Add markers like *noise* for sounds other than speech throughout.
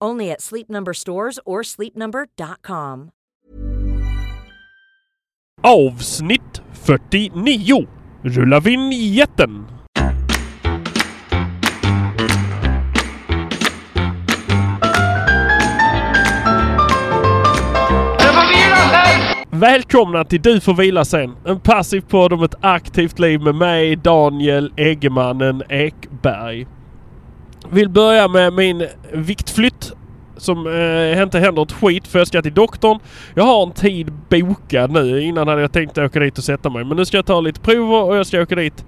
Only at Sleep Number stores or sleepnumber.com. Avsnitt 49. Rulla vinjetten. Välkomna till Du får vila sen. En passiv podd om ett aktivt liv med mig, Daniel Eggemannen Ekberg. Vill börja med min viktflytt som eh, inte händer ett skit för jag ska till doktorn. Jag har en tid bokad nu. Innan hade jag tänkt åka dit och sätta mig. Men nu ska jag ta lite prover och jag ska åka dit.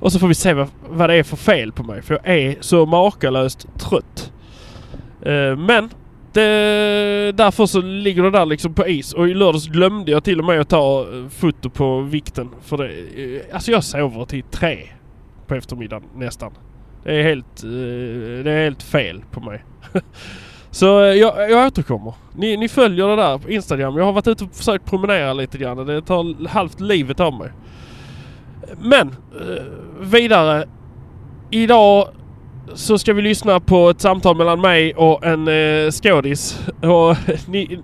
Och så får vi se vad, vad det är för fel på mig. För jag är så makalöst trött. Eh, men det, därför så ligger det där liksom på is. Och i lördags glömde jag till och med att ta eh, foto på vikten. För det, eh, alltså jag sover till tre på eftermiddagen nästan. Det är helt, eh, det är helt fel på mig. *laughs* Så eh, jag, jag återkommer. Ni, ni följer det där på Instagram. Jag har varit ute och försökt promenera lite grann. Det tar halvt livet av mig. Men eh, vidare. Idag så ska vi lyssna på ett samtal mellan mig och en eh, skådis. *laughs* Och ni,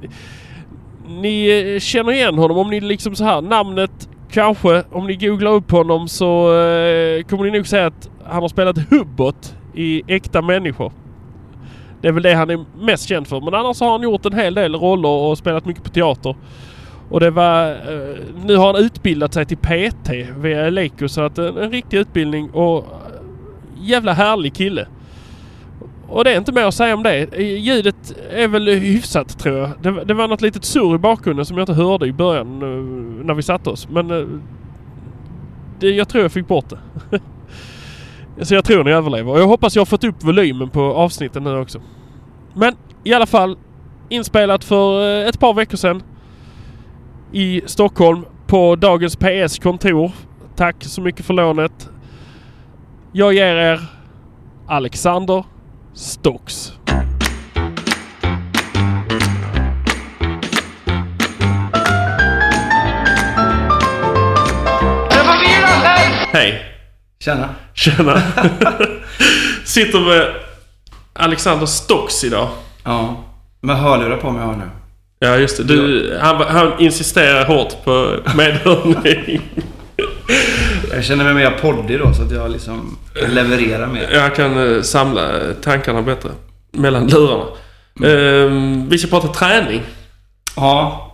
ni känner igen honom om ni liksom så här namnet kanske om ni googlar upp honom så eh, kommer ni nog säga att han har spelat Hubbot i Äkta människor. Det är väl det han är mest känd för. Men annars har han gjort en hel del roller och spelat mycket på teater. Och det var... Eh, nu har han utbildat sig till PT via Eleco så att en, en riktig utbildning och eh, jävla härlig kille. Och det är inte mer att säga om det. Ljudet är väl hyfsat tror jag. Det, det var något litet surr i bakgrunden som jag inte hörde i början eh, när vi satte oss. Men det, jag tror jag fick bort det. *laughs* Så jag tror ni överlever. Och jag hoppas jag har fått upp volymen på avsnitten nu också. Men i alla fall inspelat för eh, ett par veckor sedan i Stockholm på dagens PS kontor. Tack så mycket för lånet. Jag ger er Alexander Stocks. Hej! Tjena! Tjena! *laughs* Sitter med Alexander Stocks idag. Ja, med hörlurar på mig har nu. Ja just det. Du, han, han insisterar hårt på medhörning. Jag känner mig mer poddig då så att jag liksom levererar mer. Jag kan eh, samla tankarna bättre mellan lurarna. Ehm, vi ska prata träning. Ja.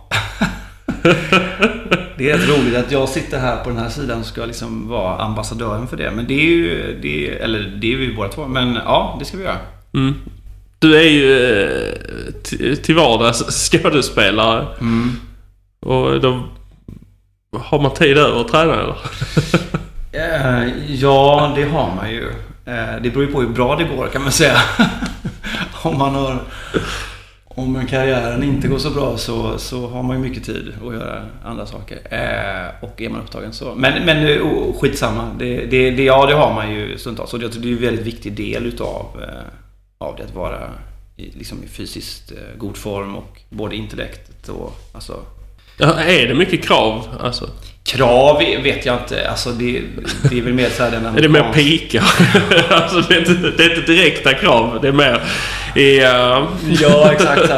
*laughs* Det är rätt roligt att jag sitter här på den här sidan och ska liksom vara ambassadören för det. Men det är ju... Det är, eller det är vi båda två. Men ja, det ska vi göra. Mm. Du är ju eh, t- till vardags skådespelare. Mm. Och då har man tid över att träna eller? Eh, Ja, det har man ju. Eh, Det beror ju på hur bra det går kan man säga. *laughs* Om man har... Om karriären inte går så bra så, så har man ju mycket tid att göra andra saker. Eh, och är man upptagen så. Men, men oh, skitsamma. Det, det, det, ja, det har man ju stundtals. Och det, det är ju en väldigt viktig del utav eh, av det att vara i, liksom, i fysiskt eh, god form och både intellektet och alltså, Ja, är det mycket krav alltså? Krav vet jag inte. Alltså det, det är väl mer så här den *laughs* Är det mer pika? *laughs* alltså det är, inte, det är inte direkta krav. Det är mer. Uh... Ja, exakt.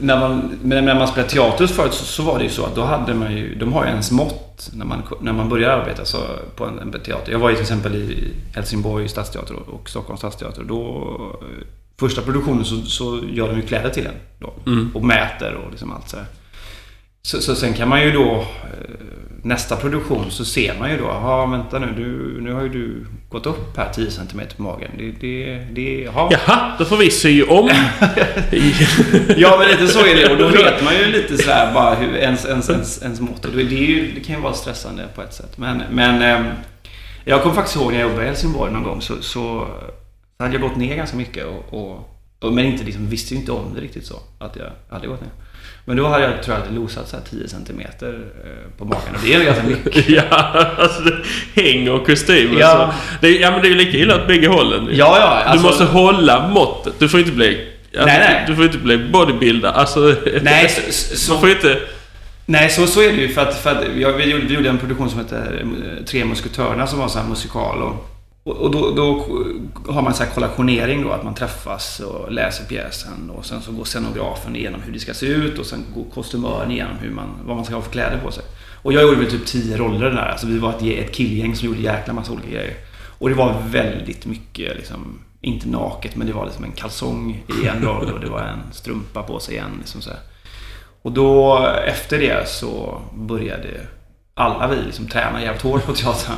När man, när man spelade teater förut så, så var det ju så att då hade man ju... De har ju ens mått när man, när man börjar arbeta så, på en, en teater. Jag var ju till exempel i Helsingborg stadsteater och, Stockholms stadsteater. Då, första produktionen så, så gör de ju kläder till en. Då, Mm. Och mäter och liksom allt så här. Så, så sen kan man ju då... nästa produktion så ser man ju då, ja vänta nu, du, nu har ju du gått upp här 10 cm på magen. Det, det, det, ja. Jaha, då får vi sy om. *laughs* ja men lite så är det och då *laughs* vet man ju lite sådär bara hur ens, ens, ens, ens mått. Det, ju, det kan ju vara stressande på ett sätt. Men, men eh, jag kommer faktiskt ihåg när jag jobbade i Helsingborg någon gång så, så, så hade jag gått ner ganska mycket och, och, men inte liksom, visste ju inte om det riktigt så. Att jag hade gått ner. Men då hade jag, tror jag, losat så här 10 centimeter eh, på magen. Och det är ganska mycket. *laughs* ja, alltså det hänger kostym. Ja. Alltså. Det, är- ja, men det är ju lika illa åt bbägge hållen. Ja, ja. Du alltså- måste hålla måttet. Du får inte bli... Alltså, Nej, nej. Du får inte bli bodybuilder. Alltså... *laughs* Nej, så, så, så, får inte... Nej, så, så är det ju. För att, för att jag, vi, gjorde, vi gjorde en produktion som heter eh, Tre musketörerna som var en sån här musikal. Och, och då, då har man så här kollationering då, att man träffas och läser pjäsen. Och sen så går scenografen igenom hur det ska se ut och sen går kostymören igenom hur man, vad man ska ha för kläder på sig. Och jag gjorde väl typ tio roller där. Alltså vi var ett, ett killgäng som gjorde jäkla massa olika grejer. Och det var väldigt mycket liksom, inte naket men det var liksom en kalsong i en roll och det var en strumpa på sig igen. Liksom så här. Och då efter det så började alla vi liksom träna jävligt hårt på teatern.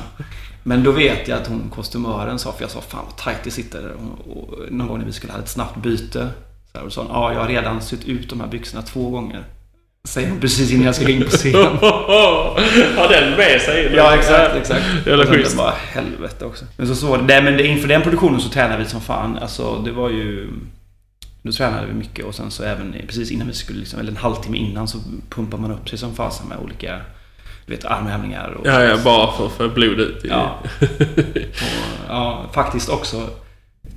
Men då vet jag att hon kostymören sa, för jag sa fan vad tajt det sitter. Och, och någon gång när vi skulle ha ett snabbt byte. Så här, och sa hon, ja jag har redan sytt ut de här byxorna två gånger. Säger hon precis innan jag ska gå in på scen. *laughs* Har den med sig? Ja, exakt, exakt. *laughs* Jävla schysst. det bara helvete också. Men så så nej, men inför den produktionen så tränade vi som fan. Alltså det var ju... Då tränade vi mycket och sen så även precis innan vi skulle, liksom, eller en halvtimme innan så pumpar man upp sig som fasen med olika, du vet, armhävningar och... Ja, ja, bara för att få blod ut i... Ja. *laughs* Och, ja, faktiskt också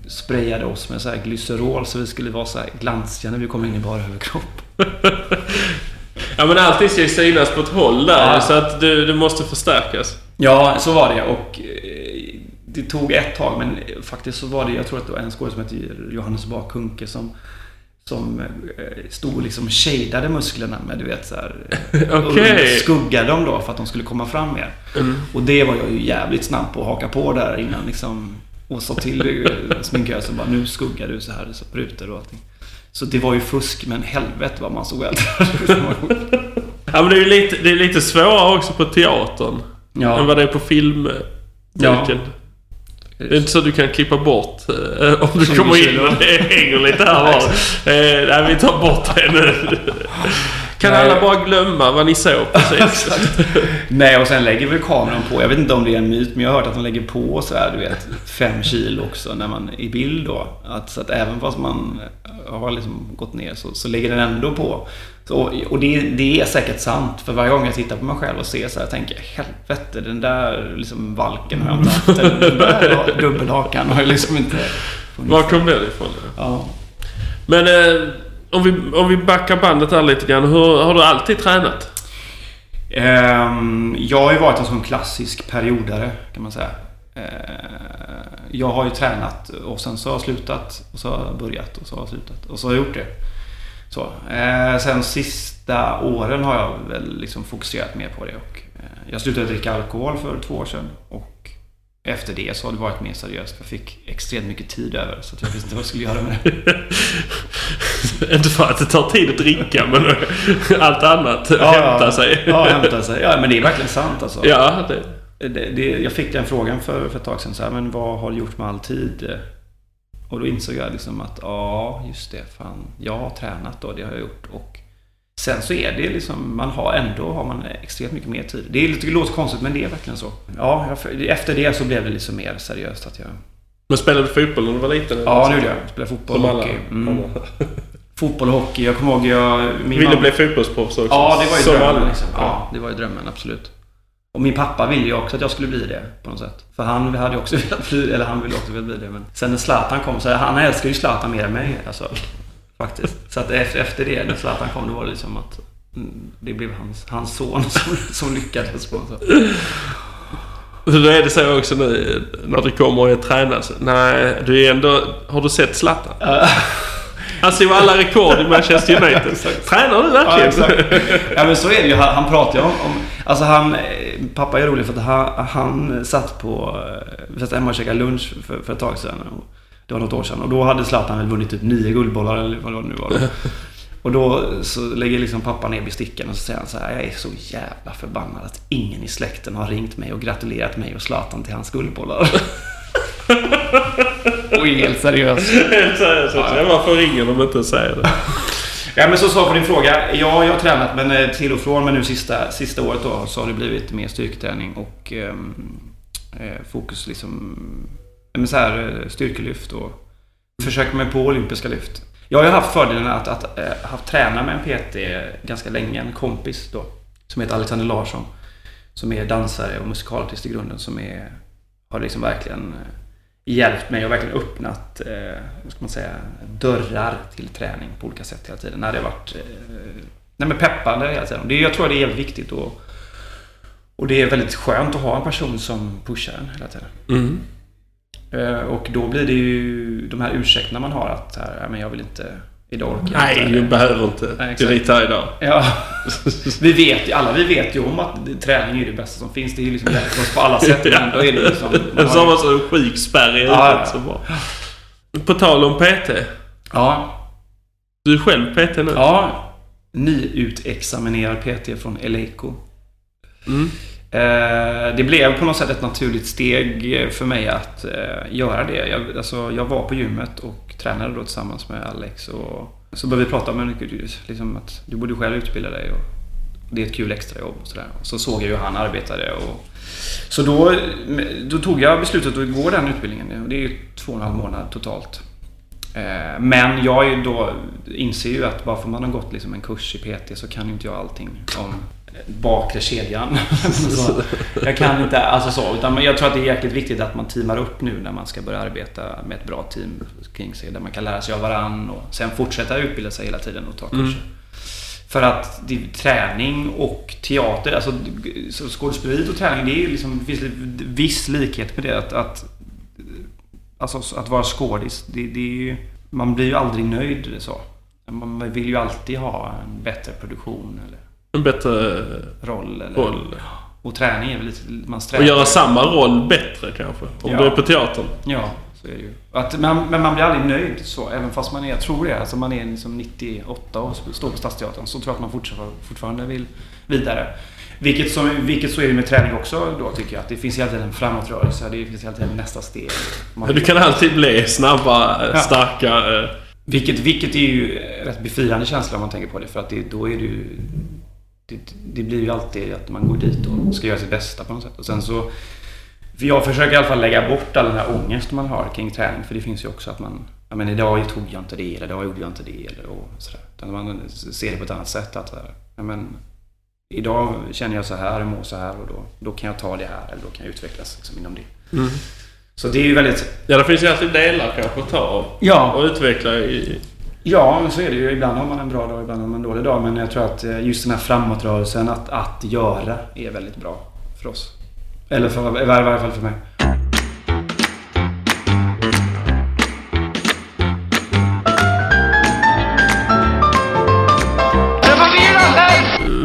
sprayade oss med så här glycerol så vi skulle vara så här glansiga när vi kom in i bara överkropp. *laughs* Ja, men allting ska ju synas på ett håll där Ja. så att det, det måste förstärkas. Ja, så var det och eh, det tog ett tag men faktiskt så var det, jag tror att det var en skådespelare som heter Johannes Bakunke som som eh, stod och liksom shadade musklerna med du vet så här, eh, *laughs* Okej. och skuggade dem då för att de skulle komma fram mer. Och det var jag ju jävligt snabb på att haka på där innan liksom och sa till sminkösen *laughs* bara nu skuggar du så här så rutor och allting. Så det var ju fusk men helvete vad man såg äldre *laughs* Ja, men det är lite, det är lite svårare också på teatern. Ja. Än vad det är på film. Ja. Det är inte så du kan klippa bort eh, om du 20 kommer in och det hänger lite här var. eh, Nej, vi tar bort det nu. Kan Nej. alla bara glömma vad ni såg precis? *laughs* Nej, och sen lägger väl kameran på. Jag vet inte om det är en myt, men jag har hört att de lägger på så här, du vet, fem kilo också när man i bild då. Att, så att även fast man har liksom gått ner så, så lägger den ändå på. Så, och det, det är säkert sant, för varje gång jag tittar på mig själv och ser så här tänker jag helvete, den där liksom valken har jag inte haft. Eller Den där dubbelhakan har jag liksom inte funnits. Var kom det ifrån? Ja. Men eh, om, vi, om vi backar bandet där lite grann. Hur, har du alltid tränat? Ehm, jag har ju varit en sån klassisk periodare kan man säga. Ehm, jag har ju tränat och sen så har jag slutat och så har jag börjat och så har jag slutat och så har jag gjort det. Så. Ehm, sen sista åren har jag väl liksom fokuserat mer på det och eh, jag slutade dricka alkohol för två år sedan och efter det så har det varit mer seriöst. Jag fick extremt mycket tid över så jag visste inte vad jag skulle göra med det. *laughs* inte för att det tar tid att dricka, men *laughs* allt annat. hämta sig. Ja, hämta sig. Ja, men det är verkligen sant alltså. Ja, det, Det, det, jag fick den frågan för, för ett tag sedan. Så här, men vad har du gjort med all tid? Och då insåg jag liksom att ja, just det. Fan, jag har tränat då. Det har jag gjort. Och sen så är det liksom, man har ändå har man extremt mycket mer tid. Det, är lite, det låter konstigt men det är verkligen så. Ja, jag, efter det så blev det liksom mer seriöst att jag... men spelade du fotboll när du var liten? Ja, nu gjorde jag. Spelade fotboll och hockey. Mm. Fotboll och hockey. Jag kommer ihåg jag... Min Ville mamma- bli fotbollsproffs också? Ja, det var ju Som drömmen. Liksom. Ja, det var ju drömmen, absolut. Och min pappa ville ju också att jag skulle bli det på något sätt. För han hade ju också *laughs* velat bli eller han ville också velat bli det. Men sen när Zlatan kom, så han älskar ju Zlatan mer än mig. Alltså, *laughs* faktiskt. Så att efter, efter det, när Zlatan kom, då var det liksom att mm, det blev hans, hans son *laughs* som, som lyckades på något sätt. Så då är det så också nu när du kommer och är tränad. så, Nej, du är ändå... Har du sett Zlatan? Han slog alla rekord i Manchester United. Tränar du Ja, verkligen? exakt. Ja, men så är det ju. Han, han pratar ju om, om... Alltså han... eh, Pappa är rolig för att han, han satt på... eh, Vi satt hemma och käkade lunch för, för ett tag sedan. Och det var något år sedan. Och då hade Zlatan väl vunnit typ nio guldbollar eller vad det nu var. Då. *laughs* Och då så lägger liksom pappa ner besticken och så säger han så här. Jag är så jävla förbannad att ingen i släkten har ringt mig och gratulerat mig och Zlatan till hans guldbollar. *laughs* och är helt seriös. *laughs* Helt seriöst. Ja. Varför ringer de inte och säger det? Ja men så svar på din fråga. Ja, jag har tränat men eh, till och från. Men nu sista, sista året då så har det blivit mer styrketräning och ehm, eh, fokus liksom... Men så här, eh, styrkelyft och försöka mig på olympiska lyft. Jag har ju haft fördelen att, att, att haft träna med en PT ganska länge. En kompis då. Som heter Alexander Larsson. Som är dansare och musikalartist i grunden. Som är, har liksom verkligen hjälpt mig och verkligen öppnat eh, vad ska man säga, dörrar till träning på olika sätt hela tiden. När det har varit eh, nej, men peppande hela tiden. Det, jag tror det är jävligt viktigt och, och det är väldigt skönt att ha en person som pushar en hela tiden. Mm. Eh, och då blir det ju de här ursäkterna man har att här, men jag vill inte Idag Nej, du behöver inte. Nej, exakt. här idag. Ja. *laughs* Vi vet ju, alla vi vet ju om att träning är det bästa som finns. Det är ju liksom hjälpt oss på alla sätt. *laughs* Men då är det liksom... En som var så sjukspärr i Ja. Så bra. På tal om PT. Ja. Du är själv PT nu. Ja. Nyutexaminerad PT från Eleiko. Mm. Eh, det blev på något sätt ett naturligt steg för mig att eh, göra det. Jag, alltså, jag var på gymmet och tränade då tillsammans med Alex. Och så började vi prata om liksom att du borde själv utbilda dig. Och det är ett kul extrajobb och sådär. Och så såg jag hur han arbetade. Och, så då, då tog jag beslutet att gå den utbildningen. Det är ju två och en halv månad totalt. Eh, Men jag då, inser ju att bara för man har gått liksom en kurs i PT så kan ju inte jag allting om bakre kedjan. *laughs* så, jag kan inte, alltså så. Utan jag tror att det är jäkligt viktigt att man teamar upp nu när man ska börja arbeta med ett bra team kring sig. Där man kan lära sig av varann och sen fortsätta utbilda sig hela tiden och ta kurser. För att det, träning och teater, alltså så skådespeleriet och träning, det är liksom, det finns viss likhet med det. Att, att, alltså, att vara skådis, det, det är ju, man blir ju aldrig nöjd så. Man vill ju alltid ha en bättre produktion eller En bättre roll. Eller, roll. Och träning är väl lite, man Och göra samma roll bättre kanske. Om Ja. du är på teatern. Ja, så är det ju. Att, men, men man blir aldrig nöjd så, även fast man är, jag tror det, alltså man är liksom 98 och står på Stadsteatern så tror jag att man fortfarande, fortfarande vill vidare. Vilket, som, vilket så är det med träning också då tycker jag. Att det finns hela tiden en framåtrörelse, det finns hela tiden nästa steg. Man, Du kan alltid bli snabbare, Ja. starkare. vilket, vilket är ju rätt befriande känsla om man tänker på det. För att det, då är ju... Det, det blir ju alltid att man går dit och ska göra sitt bästa på något sätt. Och sen så... För jag försöker i alla fall lägga bort all den här ångest man har kring träning. För det finns ju också att man... Ja men idag tog jag inte det, eller idag gjorde jag inte det, eller och sådär. Utan man ser det på ett annat sätt. Att ja, men, idag känner jag så här, jag mår så här och då, då kan jag ta det här, eller då kan jag utvecklas liksom, inom det. Mm. Så det är ju väldigt... Ja, det finns ju alltid delar kanske att ta av Ja, och utveckla i... Ja, men så är det ju. Ibland har man en bra dag, ibland har man en dålig dag. Men jag tror att eh, just den här framåtrörelsen, att, att göra, är väldigt bra för oss. Eller för, i varje fall för mig.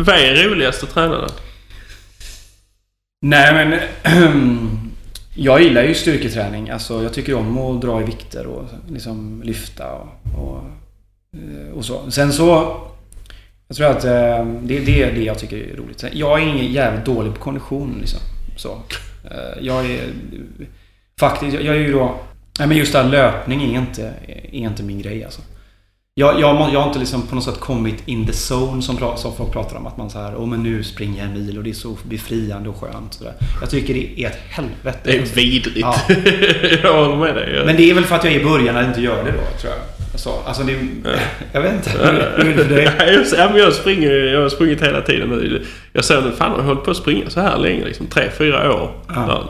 Vad är roligast att träna då? Nej, men... *clears throat* jag gillar ju styrketräning. Alltså, jag tycker om att dra i vikter och liksom lyfta och, och, och så. Sen så... Jag tror att eh, det, det är det jag tycker är roligt. Jag är ingen jävligt dålig på kondition liksom. Så. Eh, Jag är... Faktiskt, jag är ju då... Nej men just det här löpning är inte, är inte min grej alltså. Jag, jag, jag har inte liksom på något sätt kommit in the zone som, som folk pratar om. Att man så här, men nu springer jag en mil och det är så befriande och skönt. Så där. Jag tycker det är ett helvete. Det är vidrigt. Ja. *laughs* jag håller med dig. Men det är väl för att jag är i början när jag inte gör det då, tror jag. Alltså, alltså det, *laughs* jag vet inte. Hur är det? Nej, just- ja, men jag springer Jag har sprungit hela tiden nu. Jag ser nu, fan har jag hållit på att springa så här länge? Liksom tre, fyra år. Ja.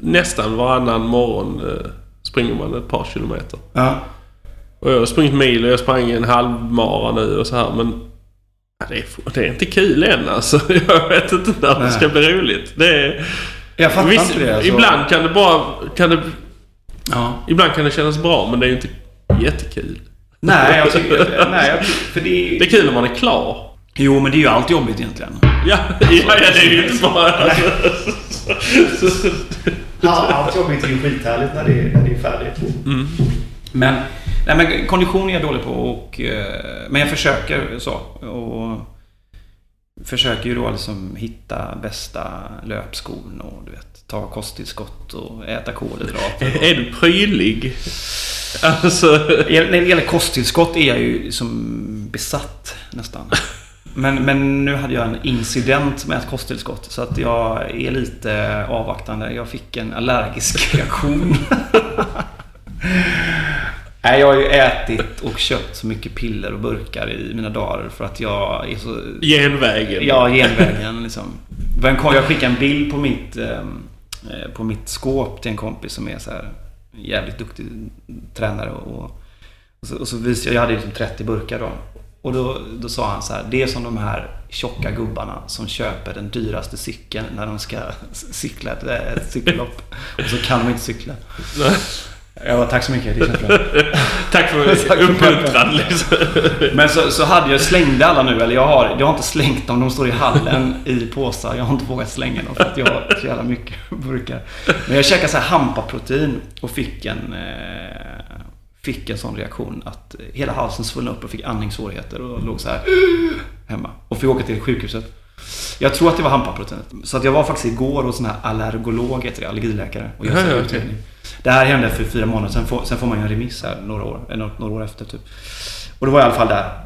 Nästan varannan morgon eh, springer man ett par kilometer. Ja. Och jag har sprungit mil och jag sprang en halvmara nu och så här men... Det, är, det är inte kul än alltså. *laughs* Jag vet inte när det ska bli roligt. Det är, Jag fattar visst, inte det. Alltså. Ibland kan det bara... Kan det, ibland kan det kännas bra men det är ju inte jättekul. Nej, jag tycker... Nej, jag, för det är... Det är kul när man är klar. Jo, men det är ju allt jobbigt egentligen. Ja, ja, *laughs* ja det är ju inte bara... Ja, allt jobbigt är ju skithärligt när det, när det är färdigt. Men Nej men kondition är jag dålig på och... eh, Men jag försöker så. Och försöker ju då liksom hitta bästa löpskon och du vet, ta kosttillskott och äta kolhydrater. Är du prydlig? Alltså... När det gäller kosttillskott är jag ju som besatt nästan. Men, men nu hade jag en incident med ett kosttillskott så att jag är lite avvaktande. Jag fick en allergisk reaktion. Nej, jag har ju ätit och köpt så mycket piller och burkar i mina dagar för att jag är så... Genvägen. Ja, genvägen liksom. Jag skickade en bild på mitt, ehm, eh, på mitt skåp till en kompis som är så här jävligt duktig tränare. Och, och, så, och så visade jag, jag hade liksom 30 burkar då. Och då, då sa han så här, det är som de här tjocka gubbarna som köper den dyraste cykeln när de ska *laughs* cykla ett, ett cykellopp. Och så kan de inte cykla. *laughs* Var tack så mycket. *laughs* Tack för *laughs* för uppmuntran liksom. Men så, så hade jag, slängde alla nu, eller jag har, jag har inte slängt dem, de står i hallen i påsar. Jag har inte vågat slänga dem för att jag har så jävla mycket *laughs* burkar. Men jag käkade så här hampaprotein och fick en, eh, fick en sån reaktion att hela halsen svullnade upp och fick andningssvårigheter och låg så här *gasps* hemma. Och fick åka till sjukhuset. Jag tror att det var hampaproteinet. Så att jag var faktiskt igår hos en här allergolog, heter det, allergiläkare. Och gjorde Ja, utredning. Det här hände för fyra månader sen får, sen får man ju en remiss här några år, eller några, några år efter typ. Och då var jag i alla fall där.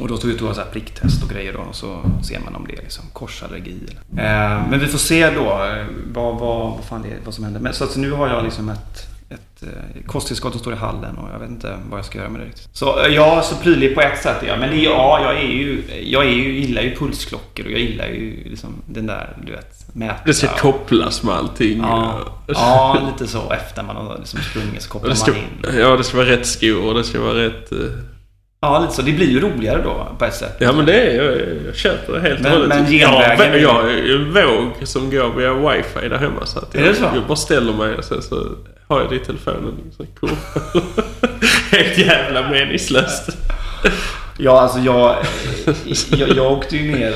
Och då tog jag ett så här pricktest och grejer då och så ser man om det är liksom korsallergi. eller- Eh, men vi får se då eh, vad, vad, vad, fan det är, vad som händer. Men, så att nu har jag liksom ett, ett eh, kosttillskott som står i hallen och jag vet inte vad jag ska göra med det riktigt. Så eh, ja, så prydlig på ett sätt är jag. Men det ja, jag är ju, jag är ju, gillar ju pulsklockor och jag gillar ju liksom den där, du vet, mäta. Det ska kopplas med allting. Ja, ja, lite så. Efter man har liksom sprungit så kopplar ska, man in. ja, det ska vara rätt skor och det ska vara rätt... eh, Ja, lite så. Det blir ju roligare då på ett sätt. Ja men det är jag, jag köper det helt Men- och hållet. men jag, genvägen- jag har ju en våg som går via wifi där hemma. Så att jag, Är det så? jag bara ställer mig och sen så har jag det i telefonen. Cool. *laughs* helt jävla meningslöst. Ja, alltså jag, jag, jag åkte ju ner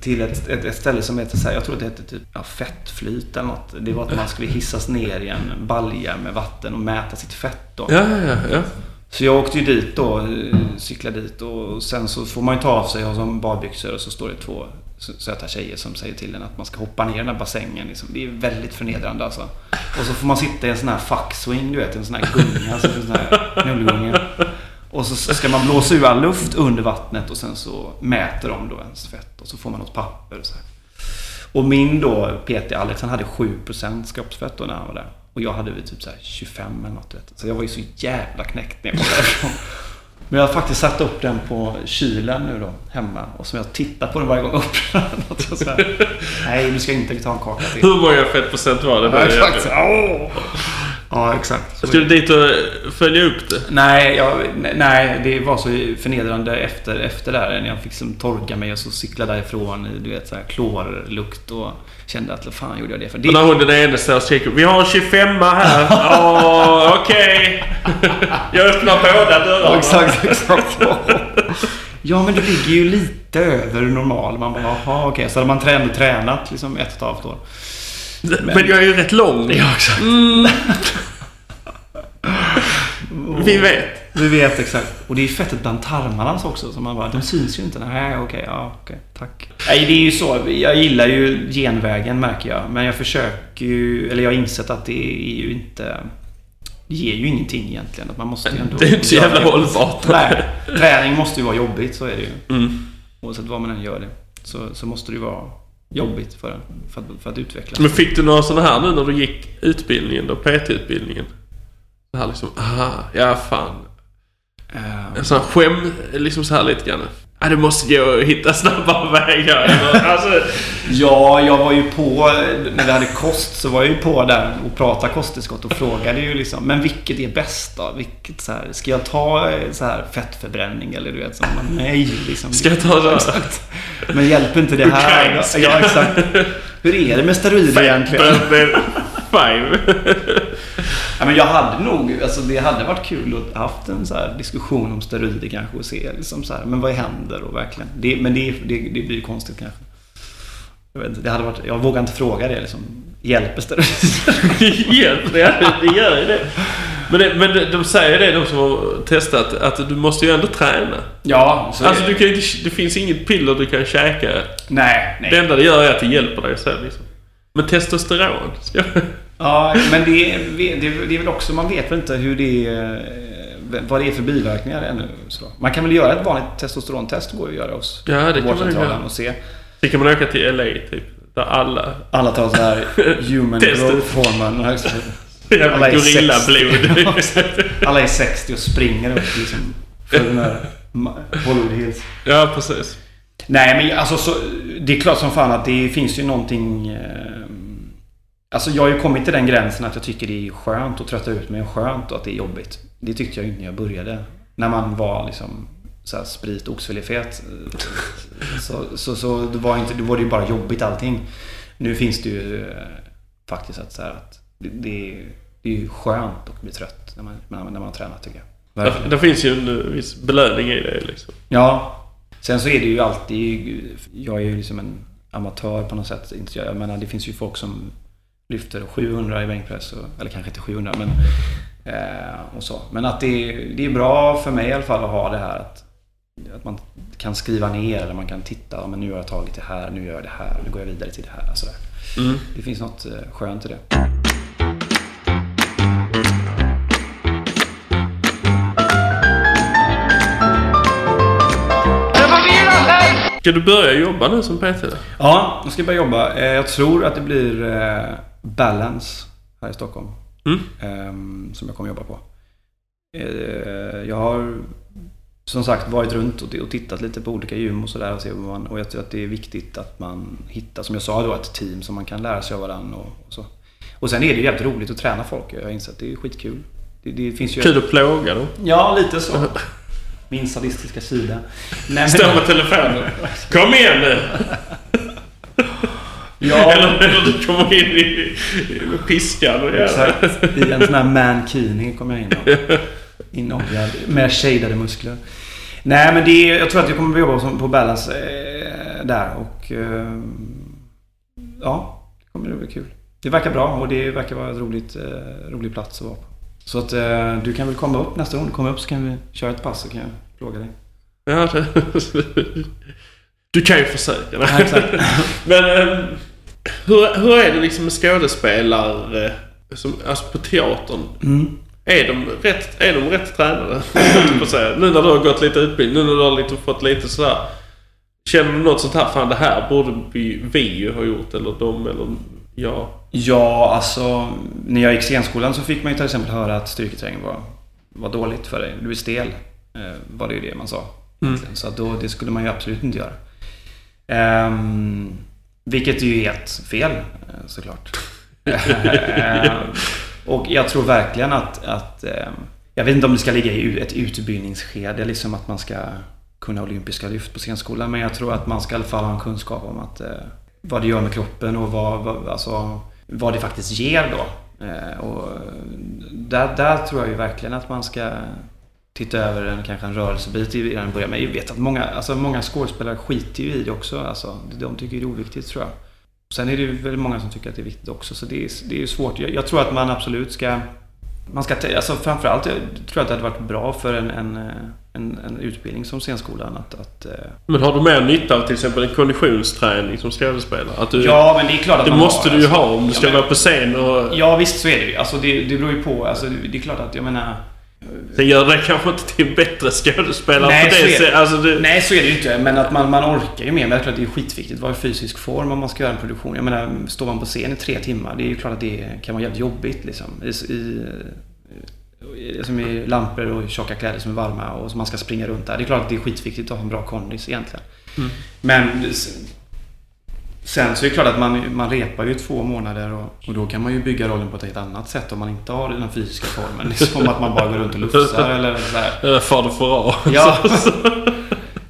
till ett, ett, ett ställe som heter så här, jag tror det hette typ ja, fettflyt eller något. Det var att man skulle hissas ner i en balja med vatten och mäta sitt fett då. Ja, ja, ja. Så jag åkte ju dit då, eh, cyklade dit och sen så får man ju ta av sig, ha som badbyxor och så står det två söta tjejer som säger till en att man ska hoppa ner i den här bassängen. Liksom. Det är väldigt förnedrande alltså. Och så får man sitta i en sån här fuckswing, du vet, en sån här gunga, alltså en sån här knullgunga. Och så ska man blåsa ur all luft under vattnet och sen så mäter de då ens fett och så får man något papper och så här. Och min då, PT Alex, han hade 7% kroppsfett då när han var där. Och jag hade väl typ så här 25 eller något. Vet. Så jag var ju så jävla knäckt när jag kom därifrån. Men jag har faktiskt satt upp den på kylen nu då, hemma. Och som jag tittar på den varje gång jag öppnar den. *laughs* Nej, du ska inte ta en kaka till. Hur många fettprocent var det? Ja, exakt. Ja, exakt. Jag skulle dit och följa upp det. Nej, jag, nej, det var så förnedrande efter, efter det här. När jag fick som torka mig och så cykla därifrån i du vet, så här, klorlukt och kände att vad fan gjorde jag det för? Det, Och när hon den ene står och skriker Vi har en 25 här. *laughs* Åh, okej. *laughs* Jag öppnar båda Ja, dörrarna. exakt, exakt. Ja, men det ligger ju lite över normal. Man bara, jaha, okej. Så hade man trä- ändå tränat liksom ett och ett halvt år. Men jag är ju rätt lång. exakt. *laughs* Vi vet. Vi vet exakt. Och det är fettet bland tarmarna också. Så man bara, de syns ju inte. Nej, okej, ja, okej, tack. Nej, det är ju så. Jag gillar ju genvägen märker jag. Men jag försöker ju, eller jag har insett att det är ju inte... Det ger ju ingenting egentligen. Att man måste ju ändå... Det är inte så jävla hållbart. Nej, träning måste ju vara jobbigt, så är det ju. Mm. Oavsett vad man än gör det. Så, så måste det ju vara jobbigt för, för, att, för att utvecklas. Men fick du några sådana här nu när du gick utbildningen då? PT-utbildningen? Det här liksom, aha, ja fan. Eh, En sån här skäm, liksom så här lite grann. Ja, det måste gå att hitta snabbare vägar. Alltså, Ja, jag var ju på, när vi hade kost, så var jag ju på där och pratade kosttillskott och frågade ju liksom, men vilket är bäst då? Vilket så här, ska jag ta eh, så här fettförbränning eller du vet, så man, nej liksom. ska jag ta det? Exakt. Men hjälper inte det här? Ukrainska. Ja, exakt. Hur är det med steroider egentligen? Five. *laughs* Ja, men jag hade nog, alltså det hade varit kul att haft en så diskussion om steroider kanske och se liksom så här, men vad händer och verkligen. Det, men det, det, det blir konstigt kanske. Jag, vet inte, det hade varit, jag vågar inte fråga det liksom. Hjälper steroider? *laughs* Det det gör ju det. Men, det, men de säger det, de som har testat, att du måste ju ändå träna. Ja, så Alltså du kan det finns inget piller du kan käka. Nej, nej. Det enda det gör är att det hjälper dig sen liksom. Men testosteron? Ja, men det, är- det, det är väl också, man vet väl inte hur det är, vad det är för biverkningar ännu. Så. Man kan väl göra ett vanligt testosterontest, går ju att göra hos Ja, det kan man göra. och se. Det kan man åka till LA typ. Där alla... Alla tar så här human *laughs* growth hormone. Jävla *laughs* Alla är gorillablod. *laughs* Alla är 60 och springer upp liksom för den här Hollywood Hills. ja, precis. Nej, men alltså så, det är klart som fan att det finns ju någonting... Alltså jag har ju kommit till den gränsen att jag tycker det är skönt att trötta ut mig och skönt och att det är jobbigt. Det tyckte jag inte när jag började. När man var liksom så här sprit oxfilifet. eh, *laughs* Så, så, så det var inte, då var det ju bara jobbigt allting. Nu finns det ju eh, faktiskt att, så här, att det, det, är- det är ju skönt att bli trött när man, när man, när man tränar tycker jag. Det, det finns ju en eh, viss belöning i det liksom. Ja. Sen så är det ju alltid... Jag är ju liksom en amatör på något sätt. Inte jag, jag menar, det finns ju folk som lyfter 700 i bänkpress. Och, eller kanske inte 700 men... Eh, och så. Men att det, är- det är bra för mig i alla fall att ha det här att, att man kan skriva ner eller man kan titta. Men nu har jag tagit det här, nu gör jag det här, nu går jag vidare till det här. Sådär. Mm. Det finns något eh, skönt i det. Ska du börja jobba nu som PT? Ja, jag ska börja jobba. Eh, Jag tror att det blir eh, Balance här i Stockholm. Mm. ehm, Som jag kommer jobba på. Eh, Jag har som sagt varit runt och tittat lite på olika gym och sådär. Och, se vad man- och jag tror att det är viktigt att man hittar, som jag sa då, ett team som man kan lära sig av varandra och, och så. Och sen är det ju jävligt roligt att träna folk. Jag har insett att det är skitkul. Det, det finns ju... Kul att plåga dem. Ja, lite så. Min sadistiska sida. Nej, Stå med telefonen. Kom igen nu! *laughs* Ja. *laughs* Eller, eller du kommer in i, med piskan och. Exakt. I en sån här mankini kommer jag in. Inoljad med shadade muskler. Nej men det är, jag tror att jag kommer att jobba på Balance eh, där och... Eh, ja, det kommer att bli kul. Det verkar bra och det verkar vara en roligt, eh, rolig plats att vara på. Så att du kan väl komma upp nästa gång du kommer upp så kan vi köra ett pass så kan jag plåga dig. Ja, det... *laughs* Du kan ju försöka. Ja, exakt. *laughs* Men hur, hur är det liksom med skådespelare som, alltså på teatern? Mm. Är de rätt, är de rätt tränade? *clears throat* Nu när du har gått lite utbildning, nu när du har lite, fått lite sådär. Känner du något sånt här, fan det här borde vi, vi ju ha gjort eller de eller jag? Ja, alltså när jag gick scenskolan så fick man ju till exempel höra att styrketräning var, var dåligt för dig. Du är stel. Eh, var det ju det man sa. egentligen. Så då, det skulle man ju absolut inte göra. Ehm, vilket är ju helt fel eh, såklart. Eh, och jag tror verkligen att, att eh, jag vet inte om det ska ligga i ett utbildningsskede, liksom att man ska kunna olympiska lyft på scenskolan. Men jag tror att man ska i alla fall ha en kunskap om att, eh, vad det gör med kroppen och vad, vad, alltså, vad det faktiskt ger då. Eh, och där, där tror jag ju verkligen att man ska titta över en, kanske en rörelsebit i den början. Men jag vet att många, alltså många skådespelare skiter ju i det också. Alltså, de tycker det är oviktigt tror jag. Sen är det ju väldigt många som tycker att det är viktigt också. Så det är, det är svårt. Jag, jag tror att man absolut ska... Man ska alltså framförallt jag tror att det hade varit bra för en, en, eh, en, en utbildning som scenskolan att... att eh, Men har du mer nytta av till exempel en konditionsträning som skådespelare? Att du, ja, men det är klart att det man måste har, du ju alltså. ha om du Ja, ska men- vara på scen och... Ja, visst så är det ju. Alltså det, det beror ju på. Alltså, det, det är klart att jag menar... Sen gör det kanske inte till en bättre skådespelare Nej, på det det. sättet. Alltså, det, Nej, så är det ju inte. Men att man, man orkar ju mer. Men jag tror att det är skitviktigt att vara i fysisk form om man ska göra en produktion. Jag menar, står man på scen i tre timmar, det är ju klart att det kan vara jävligt jobbigt liksom. I, i, som i lampor och tjocka kläder som är varma och som man ska springa runt där. Det är klart att det är skitviktigt att ha en bra kondis egentligen. Men s- sen så är det klart att man, man repar ju två månader och, och då kan man ju bygga rollen på ett helt annat sätt om man inte har den fysiska formen. Liksom att man bara går runt och lufsar eller så här. äh, Fader Fouras. Ja. *laughs*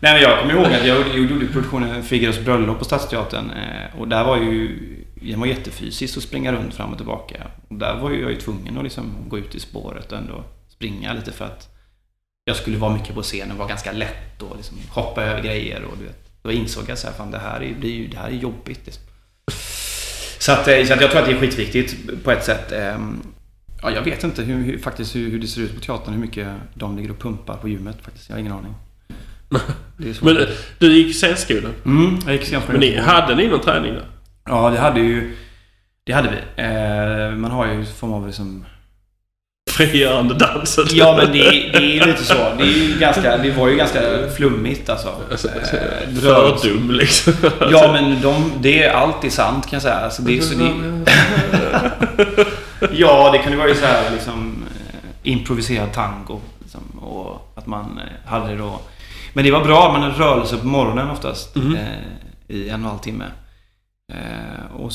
Nej men jag kommer ihåg att jag gjorde- produktionen Figaros bröllop på Stadsteatern. eh, Och där var ju... Det var jättefysiskt att springa runt fram och tillbaka. Och där var ju jag ju tvungen att liksom gå ut i spåret och ändå springa lite för att jag skulle vara mycket på scenen, vara ganska lätt och liksom hoppa över grejer och du vet. Då insåg jag så här, fan det här är, blir ju, det här är jobbigt. Liksom. Så, att, eh, så att jag tror att det är skitviktigt på ett sätt. ehm, Ja, jag vet inte hur, hur, faktiskt hur, hur det ser ut på teatern. Hur mycket de ligger och pumpar på gymmet faktiskt. Jag har ingen aning. *laughs* Men du gick scenskolan? Mm, jag gick scenskolan. Men ni, hade ni någon träning där? Ja, det hade ju... Det hade vi. Eh, man har ju form av liksom frigörande dansen. Ja, men det, det är ju lite så. Det, är ju ganska, det var ju ganska flummigt alltså. alltså eh, Fördum liksom. Ja, men de, det är alltid sant kan jag säga. Alltså, det är så det, *laughs* ja, det kan ju vara så här liksom eh, improviserad tango. Liksom, och att man eh, hade då. Men det var bra. Man hade rörelse på morgonen oftast. Mm. Eh, I en och en halv timme. Eh, och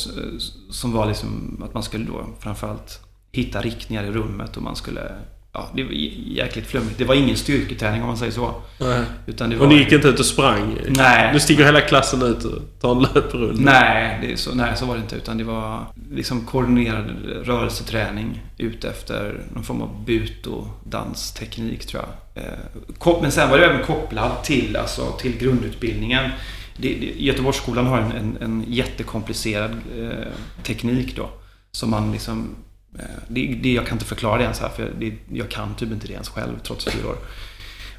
som var liksom att man skulle då framförallt hitta riktningar i rummet och man skulle... Ja, det var jäkligt flummigt. Det var ingen styrketräning om man säger så. Nej. Utan det var, och ni gick inte ut och sprang? Nej. Nu stiger hela klassen ut och tar en löprunda? Nej, det så, nej, så var det inte. Utan det var liksom koordinerad rörelseträning ute efter någon form av but och dansteknik tror jag. Eh, men sen var det även kopplad till, alltså, till grundutbildningen. Det, det, Göteborgsskolan har en, en, en jättekomplicerad eh, teknik då. Som man liksom Eh, det, det, jag kan inte förklara det ens här, för det, jag kan typ inte det ens själv trots fyra år.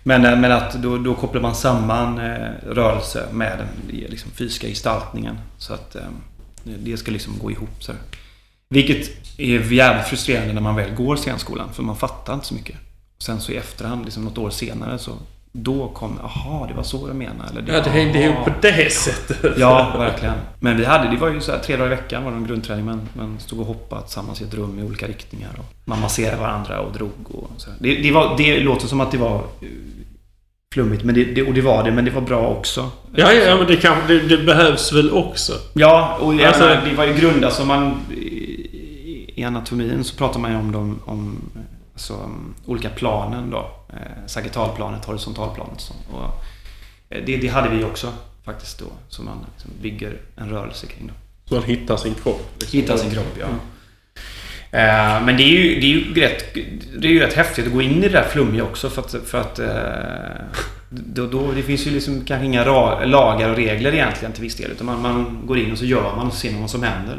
Men, eh, men att då, då kopplar man samman eh, rörelse med den liksom, fysiska gestaltningen. Så att det ska liksom gå ihop. Så Vilket är jävligt frustrerande när man väl går scenskolan, för man fattar inte så mycket. Sen så i efterhand, liksom något år senare, så då kom, aha, det var så du menade. Eller det, ja, det hängde ihop på det sättet. Ja, verkligen. Men vi hade, det var ju så här, tre dagar i veckan var det en grundträning. Man, man stod och hoppade tillsammans i ett rum i olika riktningar. Och man masserade varandra och drog. Och så. Det, det, var, det låter som att det var eh, flummigt, men det, det, och det var det. Men det var bra också. Ja, ja men det, kan, det, det behövs väl också? Ja, och alltså, det var ju grundat alltså man... I anatomin så pratar man ju om, dem, om alltså, olika planen då. Eh, sagittalplanet, horisontalplanet. Och, eh, det, det, hade vi också faktiskt då. Som man liksom bygger en rörelse kring. Då. Så man hittar sin kropp? Liksom. Hittar sin kropp, ja. Mm. Eh, men det är, ju, det, är ju rätt, det är ju rätt häftigt att gå in i det där flummiga också för att... För att eh, då, då, det finns ju liksom kanske inga ra, lagar och regler egentligen till viss del. Utan man, man går in och så gör man och ser vad som händer.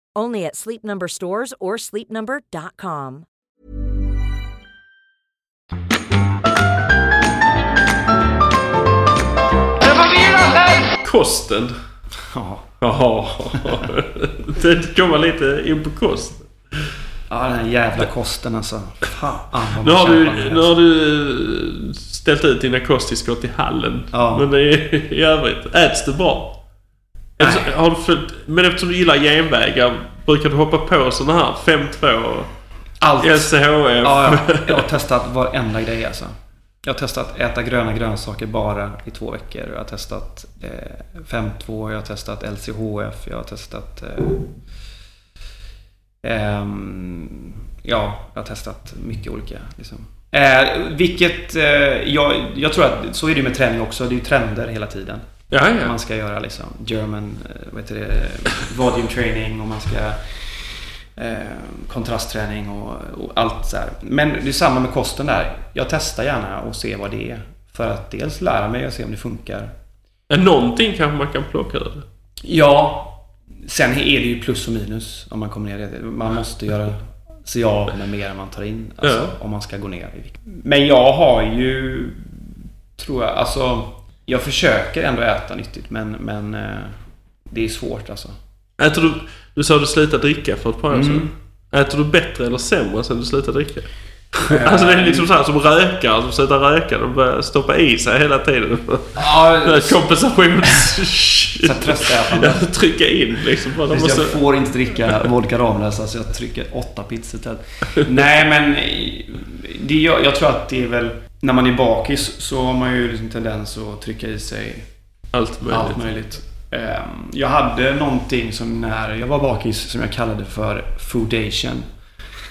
Only at Sleep Number stores or sleepnumber.com. Kosten. Ja. Jaha. Det kommer lite in på kost. Ja, den jävla kosten alltså. Fan nu har, du, nu har du ställt ut dina kosttillskott i hallen. Ja. Men i, i övrigt, äts det bra? Eftersom, har du följt, men eftersom du gillar genvägar, brukar du hoppa på sådana här 5-2? Allt. LCHF? Ja, ja, *laughs* jag har testat varenda grej alltså. Jag har testat äta gröna grönsaker bara i två veckor. Jag har testat eh, 5-2, jag har testat LCHF, jag har testat... Eh, eh, ja, jag har testat mycket olika. Liksom. Eh, vilket, eh, jag, jag tror att så är det med träning också. Det är ju trender hela tiden. Ja, ja. Man ska göra liksom German, eh, vad heter det, volume training och man ska eh, kontrastträning och, och allt så här. Men det är samma med kosten där. Jag testar gärna och ser vad det är. För att dels lära mig och se om det funkar. Någonting kanske man kan plocka ur. Ja, sen är det ju plus och minus om man kommer ner. i det. Man måste göra sig av med mer än man tar in. Alltså, Ja. Om man ska gå ner i vikt. Men jag har ju, tror jag, alltså. Jag försöker ändå äta nyttigt men, men eh, det är svårt alltså. Äter du... Du sa att du slutade dricka för ett par år Mm. sedan. Äter du bättre eller sämre sen du slutade dricka? alltså det är liksom så här som rökare som slutar röka. De börjar stoppa i sig hela tiden. Ja, *laughs* Kompensations... så tröstätande. Ja, trycka in liksom. Bara, Visst, måste... Jag får inte dricka vodka Ramlös, alltså jag trycker åtta pizzor till. Nej men, det, jag, jag tror att det är väl... När man är bakis så har man ju liksom tendens att trycka i sig Allt möjligt. allt möjligt. Ehm, Jag hade någonting som när jag var bakis som jag kallade för foodation.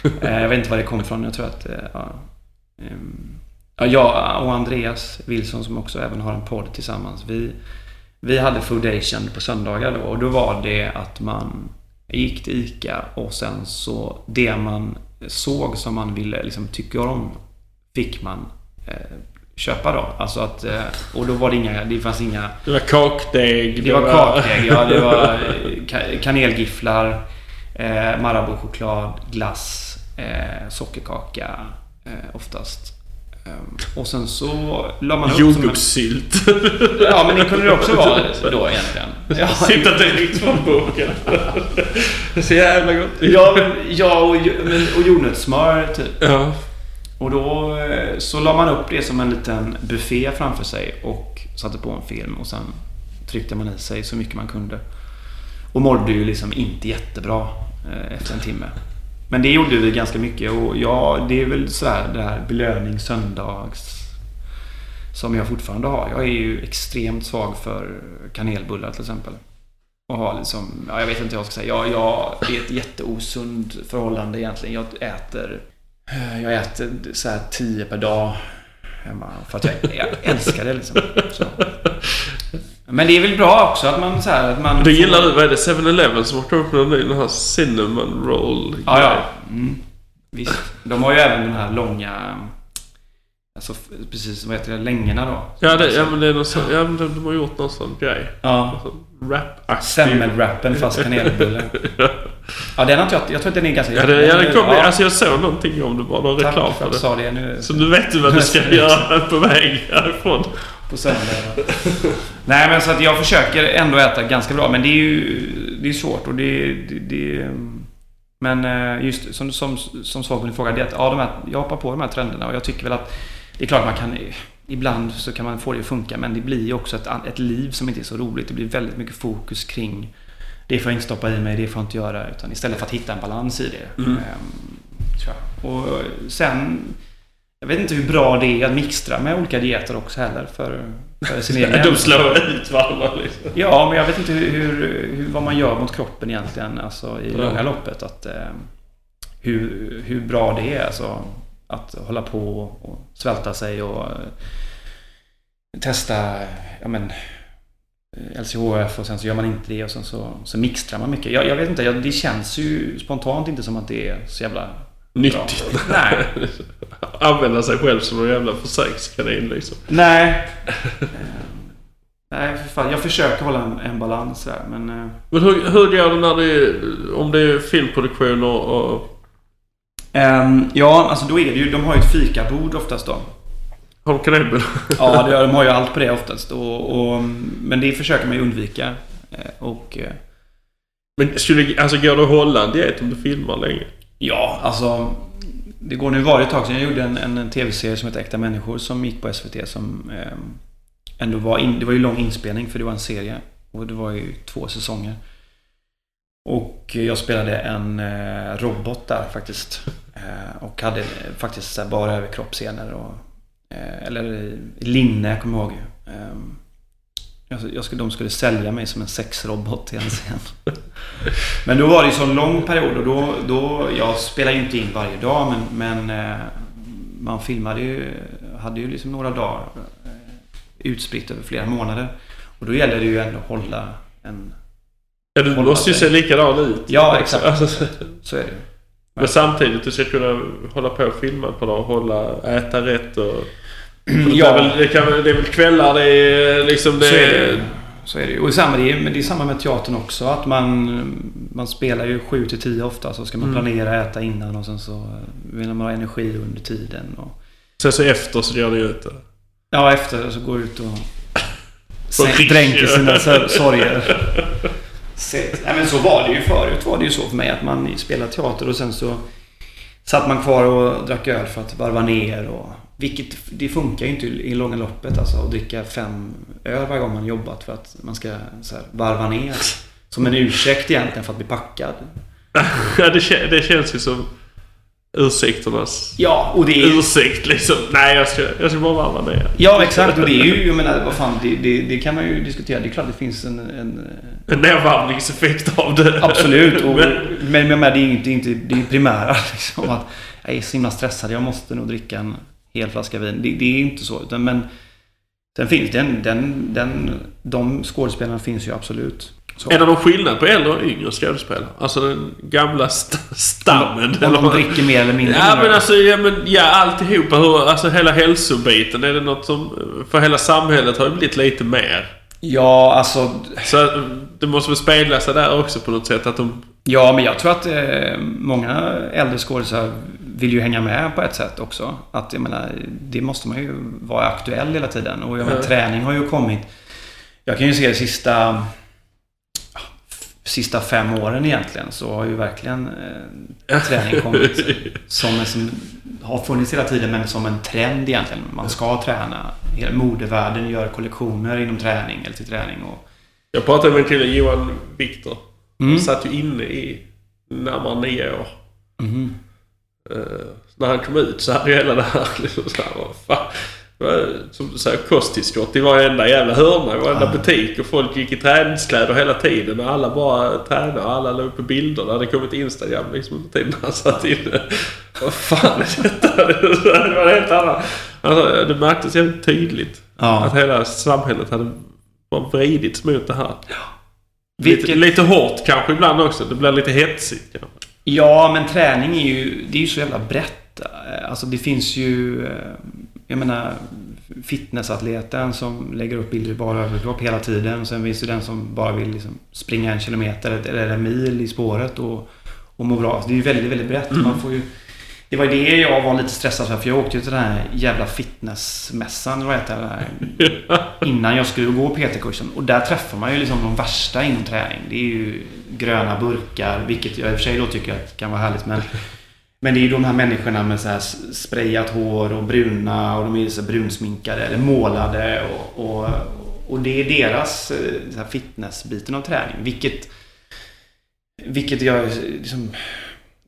*laughs* Eh, Jag vet inte var det kom ifrån. Jag tror att... eh, Ja, Ehm, ja, jag och Andreas Wilson som också även har en podd tillsammans. Vi, vi hade foodation på söndagar då och då var det att man gick till ICA och sen så det man såg som man ville liksom tycka om fick man köpa då. Alltså att, eh, och då var det inga, det fanns inga Det var kakdeg. det var kakdeg, ja. Det var *laughs* eh, ka- kanelgifflar, eh, Marabou-choklad, glass, eh, sockerkaka eh, oftast. Ehm, och sen så la man upp som en... Jordgubbssylt. Ja, men det kunde det också vara *laughs* då egentligen. Ja, *laughs* Sitta direkt från boken. Så jävla gott. ja, men, ja och, men- och jordnötssmör typ. Ja. Och då eh, så la man upp det som en liten buffé framför sig och satte på en film och sen tryckte man i sig så mycket man kunde. Och mådde ju liksom inte jättebra eh, efter en timme. Men det gjorde vi ganska mycket och ja, det är väl sådär det här belöning söndags som jag fortfarande har. Jag är ju extremt svag för kanelbullar till exempel. Och har liksom, ja, jag vet inte vad jag ska säga. Jag, jag, det är ett jätteosund förhållande egentligen. Jag äter jag äter så här tio per dag hemma. För att jag, jag älskar det liksom. Så. Men det är väl bra också att man så här, att man... Du gillar du, vad är det, 7-Eleven som har upp en ny, den här cinnamon roll Ja, ja. Mm. Visst. De har ju även den här långa... Alltså precis, vad heter det? Längorna då. Ja, det, ja men det är någon sån, ja men de, de har gjort någon sån grej. Ja. Rap-aktig. Semmelwrappen fast kanelbulle. *laughs* Ja, den har inte jag... Jag tror att den är ganska... Ja, det, ja, det kom, Ja. alltså jag såg någonting om det var någon reklam för för det. sa det nu. Så nu vet du vad du ska *laughs* göra på väg härifrån. På söndag. Nej men så att jag försöker ändå äta ganska bra. Men det är ju det är svårt och det, det, det Men eh, just som, som, som svar på din fråga. Det är att, ja, de här, jag hoppar på de här trenderna och jag tycker väl att det är klart man kan Ibland så kan man få det att funka men det blir ju också ett, ett liv som inte är så roligt. Det blir väldigt mycket fokus kring det får jag inte stoppa i mig, det får jag inte göra. Utan istället för att hitta en balans i det. Mm. Ehm. Och sen jag vet inte hur bra det är att mixtra med olika dieter också heller för, för sin *laughs* egen De slår ut varandra liksom. Ja, men jag vet inte hur, hur, vad man gör mot kroppen egentligen alltså i Ja. långa loppet. Att, eh, hur, hur bra det är alltså, att hålla på och svälta sig och eh, testa ja, men, LCHF och sen så gör man inte det och sen så, så mixtrar man mycket. Jag, jag vet inte, jag, det känns ju spontant inte som att det är så jävla Nyttigt. bra. Nej. *laughs* Använda sig själv som en jävla försökskanin liksom. Nej. Eh, Nej, för fan. Jag försöker hålla en, en balans här, men... eh, Men hur, hur gör du när det är, om det är filmproduktion och... och ehm, ja, alltså då är det ju... De har ju ett fikabord oftast då. De kanelbullar? Ja, det, *laughs* de har ju allt på det oftast. Och, och, men det försöker man ju undvika. Eh, Och... eh, Men skulle, alltså går det att hålla en diet om du filmar länge? Ja, alltså... Det går nu var det ett tag sedan jag gjorde en, en, en tv-serie som heter Äkta människor som gick på SVT som eh, ändå var... In, det var ju lång inspelning för det var en serie. Och det var ju två säsonger. Och jag spelade en eh, robot där faktiskt. Eh, och hade faktiskt bara överkroppsscener och... Eh, eller i linne, jag kommer ihåg. Eh, jag, jag skulle, de skulle sälja mig som en sexrobot till en scen. *laughs* Men då var det ju så lång period och då, då jag spelade ju inte in varje dag men, men eh, man filmade ju, hade ju liksom några dagar eh, utspritt över flera månader. Och då gäller det ju ändå att hålla en, Ja, du måste ju se likadan ut. Ja, exakt. Alltså, Så är det men samtidigt, du ska kunna hålla på och filma ett par dagar. Hålla, äta rätt och... Det, Ja. är väl, det, kan, det är väl kvällar, det är liksom... Det, Så är det ju. Så är det ju. Och samma, det, är, det är samma med teatern också. Att man, man spelar ju 7 till 10 ofta. Så ska man Mm. planera, äta innan och sen så vill man ha energi under tiden. Och, Sen så efter så gör ni ut det. ja, efter så går ut och *laughs* dränker sina sor- *laughs* sorger. Nej, men så var det ju förut. Var det ju så för mig att man spelade teater och sen så satt man kvar och drack öl för att varva ner. Och, vilket det funkar ju inte i långa loppet alltså att dricka fem öl varje gång man jobbat för att man ska så här, varva ner. Som en ursäkt egentligen för att bli packad. *laughs* Ja, det, det känns ju som ursäkternas Ja, och det är ursäkt liksom. Nej, jag ska, jag ska bara varva ner. Ja, exakt. Och det är ju, jag menar, vad fan, det, det, det kan man ju diskutera. Det är klart det finns en... en En nedvarvningseffekt av det. absolut. Och, Men, men, men, det är ju inte, inte det är primära *laughs* liksom. Att jag är så himla stressad. Jag måste nog dricka en hel flaska vin. Det, det är inte så. Utan, men sen finns den, den, den, de skådespelarna finns ju absolut. Så. är det någon skillnad på äldre och yngre skådespelare? Alltså den gamla st- stammen? Om de dricker mer eller mindre. Ja men alltså, ja, men, ja alltihopa. Hur, alltså hela hälsobiten. Är det något som... För hela samhället har ju blivit lite mer. Ja, alltså... Så det måste väl spegla sig där också på något sätt. Att de... Ja, men jag tror att eh, många äldre skådisar vill ju hänga med på ett sätt också. Att jag menar, det måste man ju vara aktuell hela tiden. Och jag menar, Ja. träning har ju kommit... Jag kan ju se de sista... Sista fem åren egentligen så har ju verkligen eh, träning kommit *laughs* som, en, som har funnits hela tiden men som en trend egentligen. Man ska träna. Hela modevärlden gör kollektioner inom träning eller till träning. Och, Jag pratade med en kille, Johan Viktor. Mm. Han satt ju inne i närmare nio år. Mhm. Eh, när han kom ut så hade ju hela det här *laughs* liksom så här, vad fan. Som du säger, kosttillskott i varenda jävla hörna, i varenda butik. Och folk gick i träningskläder hela tiden. Och alla bara tränade. och Alla la upp bilder. Det hade kommit Instagram liksom under tiden han satt inne. *laughs* Vad fan är detta? *laughs* Det var helt annat. Alltså, det märktes jävligt tydligt. Ja. Att hela samhället hade bara vridits mot det här. Vilket- Lite, lite hårt kanske ibland också. Det blir lite hetsigt kanske. Ja, men träning är ju, det är ju så jävla brett. Eh, Alltså det finns ju, eh, jag menar, fitnessatleten som lägger upp bilder i bara överkropp hela tiden. Och sen finns det den som bara vill liksom springa en kilometer eller en mil i spåret och, och må bra. Det är ju väldigt, väldigt brett. Man får ju, det var det jag var lite stressad för, för jag åkte ju till den här jävla fitnessmässan, vad heter det där, *laughs* innan jag skulle gå PT-kursen. Och där träffar man ju liksom de värsta inom träning. Det är ju gröna burkar, vilket jag i och för sig då tycker att kan vara härligt. Men, men det är ju de här människorna med så här sprayat hår och bruna och de är så brunsminkade eller målade. Och, och, och det är deras eh, fitnessbiten av träning. Vilket, vilket jag liksom,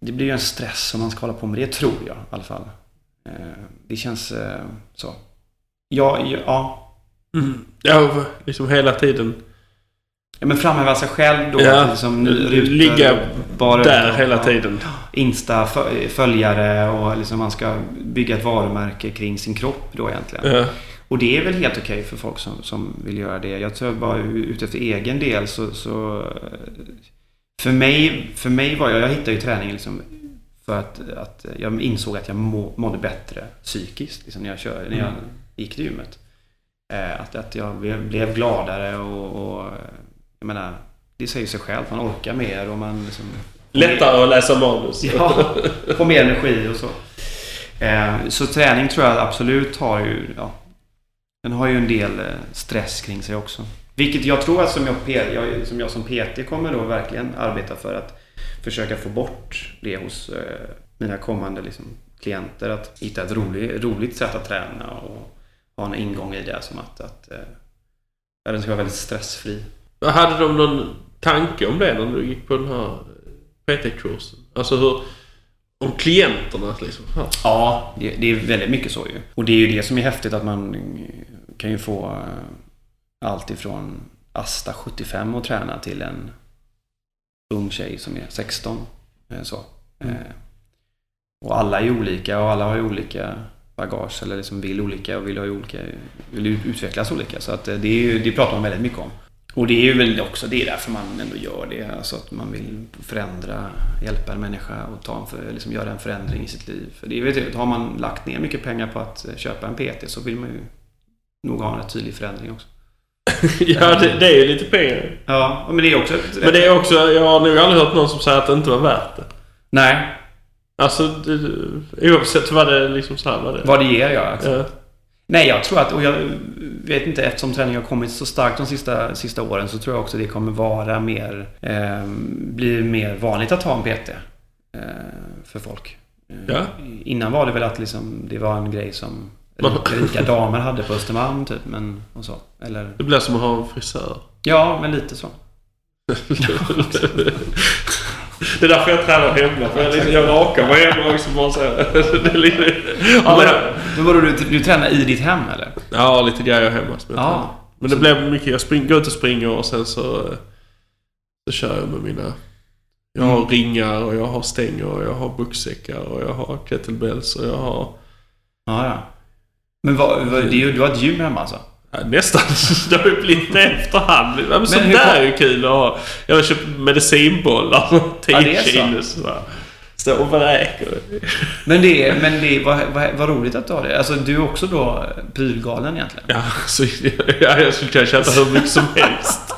det blir ju en stress om man ska hålla på med det, tror jag i alla fall. Eh, Det känns eh, så. Ja, ja. Mm. Ja, liksom hela tiden. Ja, men framhäva sig själv då. Ja, liksom, rutor, ligga bara där hela ja. Insta-följare och liksom man ska bygga ett varumärke kring sin kropp då egentligen. Ja. Och det är väl helt okej för folk som, som vill göra det. Jag tror bara utefter egen del så... så för, mig, för mig var jag... Jag hittade ju träningen liksom för att, att jag insåg att jag må, mådde bättre psykiskt liksom när, jag kör, när jag gick till gymmet. Eh, att, att jag blev- gladare och, och... Jag menar, det säger sig själv. Man orkar mer och man liksom... Lättare att läsa manus. *laughs* Ja, få mer energi och så. Eh, så träning tror jag absolut har ju, ja, den har ju en del eh, stress kring sig också. Vilket jag tror att som jag, som jag som PT kommer då verkligen arbeta för att försöka få bort det hos eh, mina kommande liksom, klienter. Att hitta ett roligt, roligt sätt att träna och ha en ingång i det som att, att eh, den ska vara väldigt stressfri. Hade de någon tanke om det när du gick på den här PT-kursen? Alltså hur... Om klienterna liksom. Ja. Ja, det, det är väldigt mycket så ju. Och det är ju det som är häftigt att man kan ju få eh, allt ifrån Asta 75 att träna till en ung tjej som är 16. eh, Så. Eh, Och alla är olika och alla har ju olika bagage eller liksom vill olika och vill, ha olika, vill ut- utvecklas olika. Så att det, är ju, det pratar man väldigt mycket om. Och det är ju väl också det är därför man ändå gör det. Alltså att man vill förändra, hjälpa en människa och ta en för, liksom göra en förändring i sitt liv. För det är vet har man lagt ner mycket pengar på att eh, köpa en PT så vill man ju nog ha en tydlig förändring också. *laughs* ja, det, det är ju lite pengar. Ja, men det är också... Men det är också, jag har nog aldrig hört någon som säger att det inte var värt det. Nej. Alltså, det, oavsett vad det liksom så här, vad det... Vad det ger, ja. Alltså. Ja. Nej, jag tror att, och jag vet inte, eftersom träningen har kommit så starkt de sista, sista åren så tror jag också det kommer vara mer, eh, bli mer vanligt att ha en PT eh, för folk. Eh, Ja. Innan var det väl att liksom, det var en grej som rika damer hade på Östermalm typ, men och så. Eller, Det blir som att ha en frisör. ja, men lite så. *laughs* *laughs* *laughs* Det är därför jag tränar hemma. För jag, liksom, jag rakar mig hemma också. Bara så. Det lite, Ja, men, men vadå, du, du tränar i ditt hem eller? ja, lite grejer hemma som jag Ja. Men det blir mycket. Jag spring, går ut och springer och sen så, så kör jag med mina... Jag har Mm. ringar och jag har stänger och jag har bucksäckar och jag har kettlebells och jag har... Ja, ja. Men vad, vad, det du har ett gym hemma alltså? Ja, nästan. *laughs* Det har ju blivit det efterhand. Ja, men sånt hur där är ju kul att ha. Jag har köpt medicinbollar. 10 Ja, kilo. Så där. Står och vräker. Men det är, men det är, vad, vad, vad roligt att du har det. Alltså du är också då prylgalen egentligen. Ja, så, ja, jag skulle kunna köpa hur mycket som helst.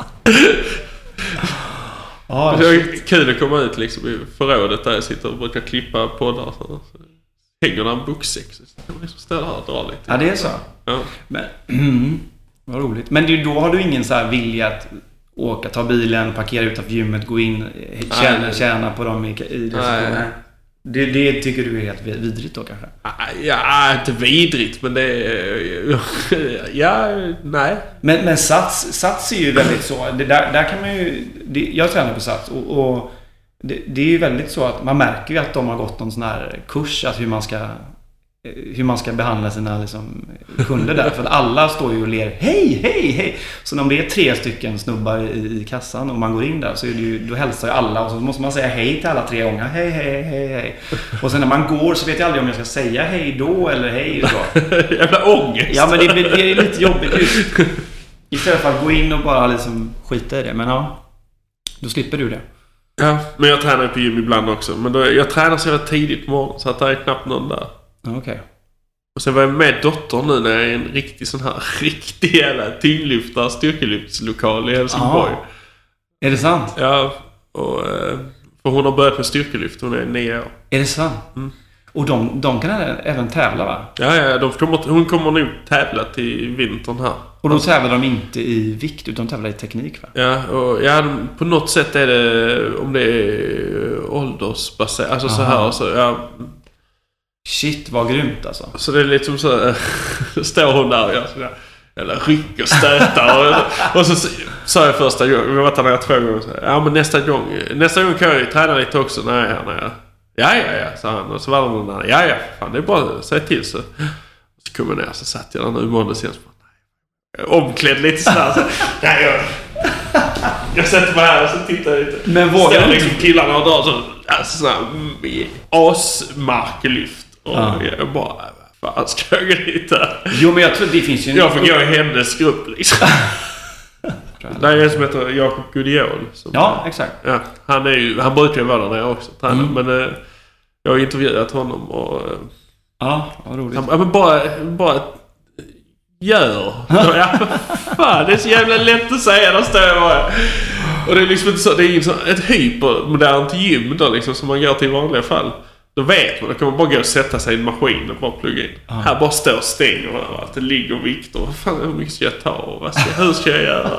Ja, Det är kul att komma ut liksom i förrådet där jag sitter och brukar klippa poddar. Hänger där en bucksäck. Så kan man liksom stå där och dra lite. ja det är så. Ja. Men, mm, *clears throat* vad roligt. Men då har du ingen så här vilja att åka, ta bilen, parkera utanför gymmet, gå in, eh, tjäna, Nej. tjäna på dem i, i det. Det, det tycker du är helt vidrigt då kanske? Ja, inte vidrigt men det är... *laughs* Ja, nej. Men, men Sats, Sats är ju väldigt så. Det där, där kan man ju... Det, jag tränar på Sats och, och det, det är ju väldigt så att man märker ju att de har gått någon sån här kurs, alltså hur man ska hur man ska behandla sina liksom, kunder där. *laughs* För att alla står ju och ler Hej, hej, hej! Så om det är tre stycken snubbar i, i kassan och man går in där så är det ju, då hälsar ju alla och så måste man säga hej till alla tre gånger. Hej, hej, hej, hej. Och sen när man går så vet jag aldrig om jag ska säga hej då eller hej då. *laughs* Jävla ångest. Ja men det, blir- det är lite jobbigt just. *laughs* Istället för att gå in och bara liksom skita i det. Men ja. Då slipper du det. Ja, men jag tränar ju på gym ibland också. Men då, jag tränar så jävla tidigt på morgonen så att det är knappt någon där. Okej. Och sen var jag med dottern nu när jag är i en riktig sån här *laughs* riktig jävla tyngdlyftar styrkelyftslokal i Helsingborg. Aha. Är det sant? Ja, och... eh, För hon har börjat med styrkelyft. Hon är nio år. Är det sant? Mm. Och de, de kan även- även tävla va? Ja, ja, de kommer, hon kommer nog tävla till vintern här. Och då tävlar de inte i vikt utan tävlar i teknik va? Ja, och ja, de- på något sätt är det om det är åldersbaserat. Alltså så Aha. här. Så, ja, Shit vad grymt alltså. så det är lite som så här, *laughs* Står hon där och gör sådär. Eller ryck och stötar. och, och så sa jag första gången, vi har varit där två gånger. Så, ja men nästa gång, nästa gång kan jag ju träna lite också när jag är här. Jag, ja ja ja, sa han. Och så var det någon annan. Ja ja, fan det är bara säga till så. Så kom jag ner så satt jag där nu i måndags igen. Omklädd lite sådär. Så, nej, jag, jag sätter mig här och så tittar jag lite. Men vågar Står liksom inte? killarna och drar så, alltså sådana här asmarklyft. Och Ja. jag bara, vad fan ska jag gå dit här? Jo men jag tror det finns ju en... Jag får gå i hennes grupp liksom. *laughs* Det är en som heter Jakob Gudiol. Ja, exakt. ja, han, är ju, han brukar ju vara där nere också. Mm. Men eh, jag har intervjuat honom och... eh, Ja, vad roligt. han, men bara, bara gör. *laughs* Ja, fan, det är så jävla lätt att säga. Där står jag bara. Och det är liksom inte så, det är så, ett hypermodernt gym då liksom som man går till i vanliga fall. Då vet man, då kan man bara gå och sätta sig i en maskin och bara plugga in. Här bara står stänger och allt. Det ligger vikter. Vad fan, hur mycket ska jag ta och vad ska, hur ska jag göra?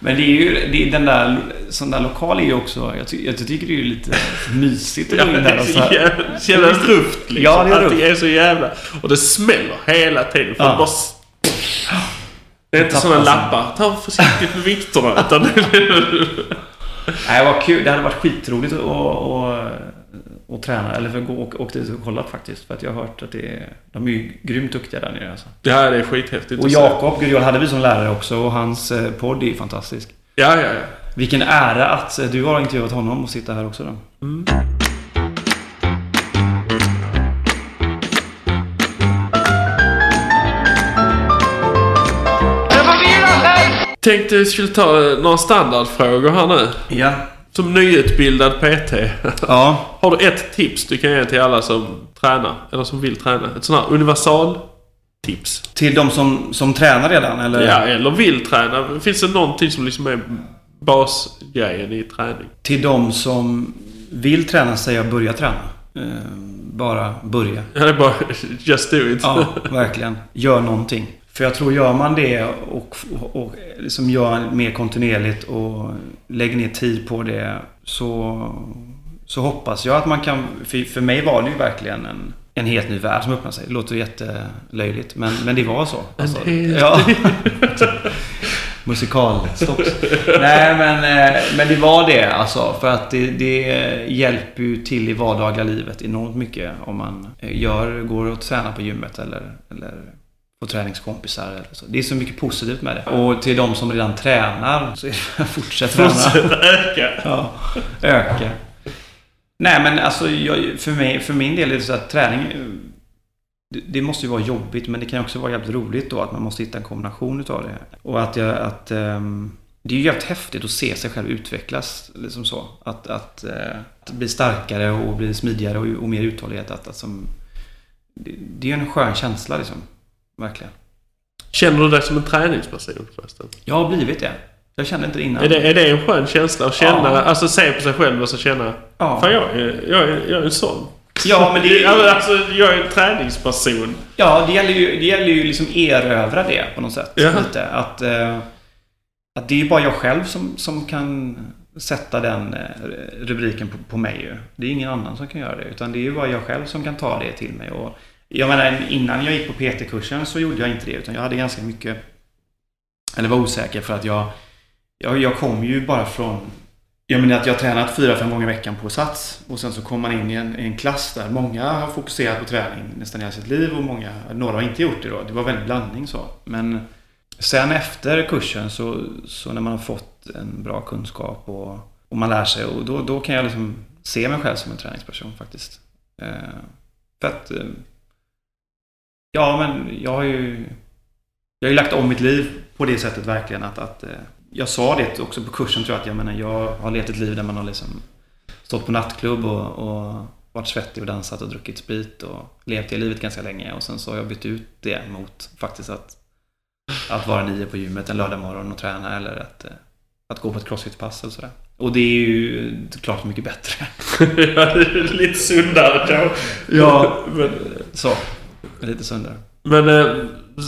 Men det är ju, det är den där, sån där lokal är ju också, jag, ty, jag tycker det är lite mysigt att Ja, gå in där är och så här. jävla, så jävla rufft liksom. Ja, det är Allting rufft. är så jävla... Och det smäller hela tiden. För Ja. det bara... Det är inte sådana lappar. Ta försiktigt med vikterna. Utan Nej, vad kul. Det hade varit skitroligt att, att, att träna. Eller för att gå och åka dit och kolla faktiskt. För att jag har hört att det är, de är ju grymt duktiga där nere alltså. det är skithäftigt Och. Jakob Gurjol hade vi som lärare också och hans eh, podd är ju fantastisk. Ja, ja, ja. Vilken ära att eh, du har intervjuat honom och sitta här också då. Tänkte vi skulle ta några standardfrågor här nu. Ja. Som nyutbildad PT. Ja. *laughs* Har du ett tips du kan ge till alla som tränar? Eller som vill träna? Ett sånt här universal tips. Till de som, som tränar redan eller? Ja, eller vill träna. Finns det någonting som liksom är basgrejen i träning? Till de som vill träna säger jag börja träna. Eh, bara börja. Ja, det är bara *laughs* just do it. Ja, verkligen. Gör någonting. För jag tror gör man det och, och liksom gör mer kontinuerligt och lägger ner tid på det så, så hoppas jag att man kan... För, för mig var det ju verkligen en, en helt ny värld som öppnade sig. Det låter jättelöjligt men, men det var så. Alltså, ja. *laughs* Musikalstopp. Nej men, eh, men det var det alltså. För att det, det hjälper ju till i vardagliga livet enormt mycket om man eh, gör, går och tränar på gymmet eller, eller på träningskompisar. Eller så. Det är så mycket positivt med det. Och till de som redan tränar så är det *laughs* fortsätt träna. Fortsätt öka. Ja, öka. Nej men alltså jag, för, mig, för min del är det så att träning det, det måste ju vara jobbigt men det kan också vara jävligt roligt då att man måste hitta en kombination utav det. Och att jag, att um, det är ju jävligt häftigt att se sig själv utvecklas. Liksom så. Att, att, uh, att bli starkare och bli smidigare och, och mer uthållighet. Att, att som, det, det är en skön känsla liksom. Verkligen. Känner du dig som en träningsperson förresten? Jag har blivit det. Jag kände inte det innan. Är det, är det en skön känsla att känna? Ja. Alltså se på sig själv och så känna... Ja. Fan jag är, jag är, jag är en sån. Ja, men det- Ja, men alltså jag är en träningsperson. Ja, det gäller ju, det gäller ju liksom erövra det på något sätt. Ja. Lite. Att, eh, att det är ju bara jag själv som, som kan sätta den eh, rubriken på, på mig ju. Det är ingen annan som kan göra det. Utan det är ju bara jag själv som kan ta det till mig. Och jag menar, innan jag gick på PT-kursen så gjorde jag inte det. Utan jag hade ganska mycket... Eller var osäker för att jag... Jag, jag kom ju bara från... Jag menar att jag har tränat fyra, fem gånger i veckan på Sats. Och sen så kom man in i en, i en klass där många har fokuserat på träning nästan hela sitt liv och många, några har inte gjort det då. Det var väldigt blandning så. Men sen efter kursen så, så när man har fått en bra kunskap och, och man lär sig och då, då kan jag liksom se mig själv som en träningsperson faktiskt. Eh, för att... Eh, Ja, men jag har ju... Jag har ju lagt om mitt liv på det sättet verkligen att, att eh, jag sa det också på kursen tror jag att jag menar jag har levt ett liv där man har liksom stått på nattklubb och, och varit svettig och dansat och druckit sprit och levt det livet ganska länge och sen så har jag bytt ut det mot faktiskt att, att vara nio på gymmet en lördag morgon och träna eller att, eh, att gå på ett crossfit-pass eller sådär. Och det är ju klart mycket bättre. *laughs* Ja, lite sundare kanske. Ja. Men, Så, lite sundare. men eh,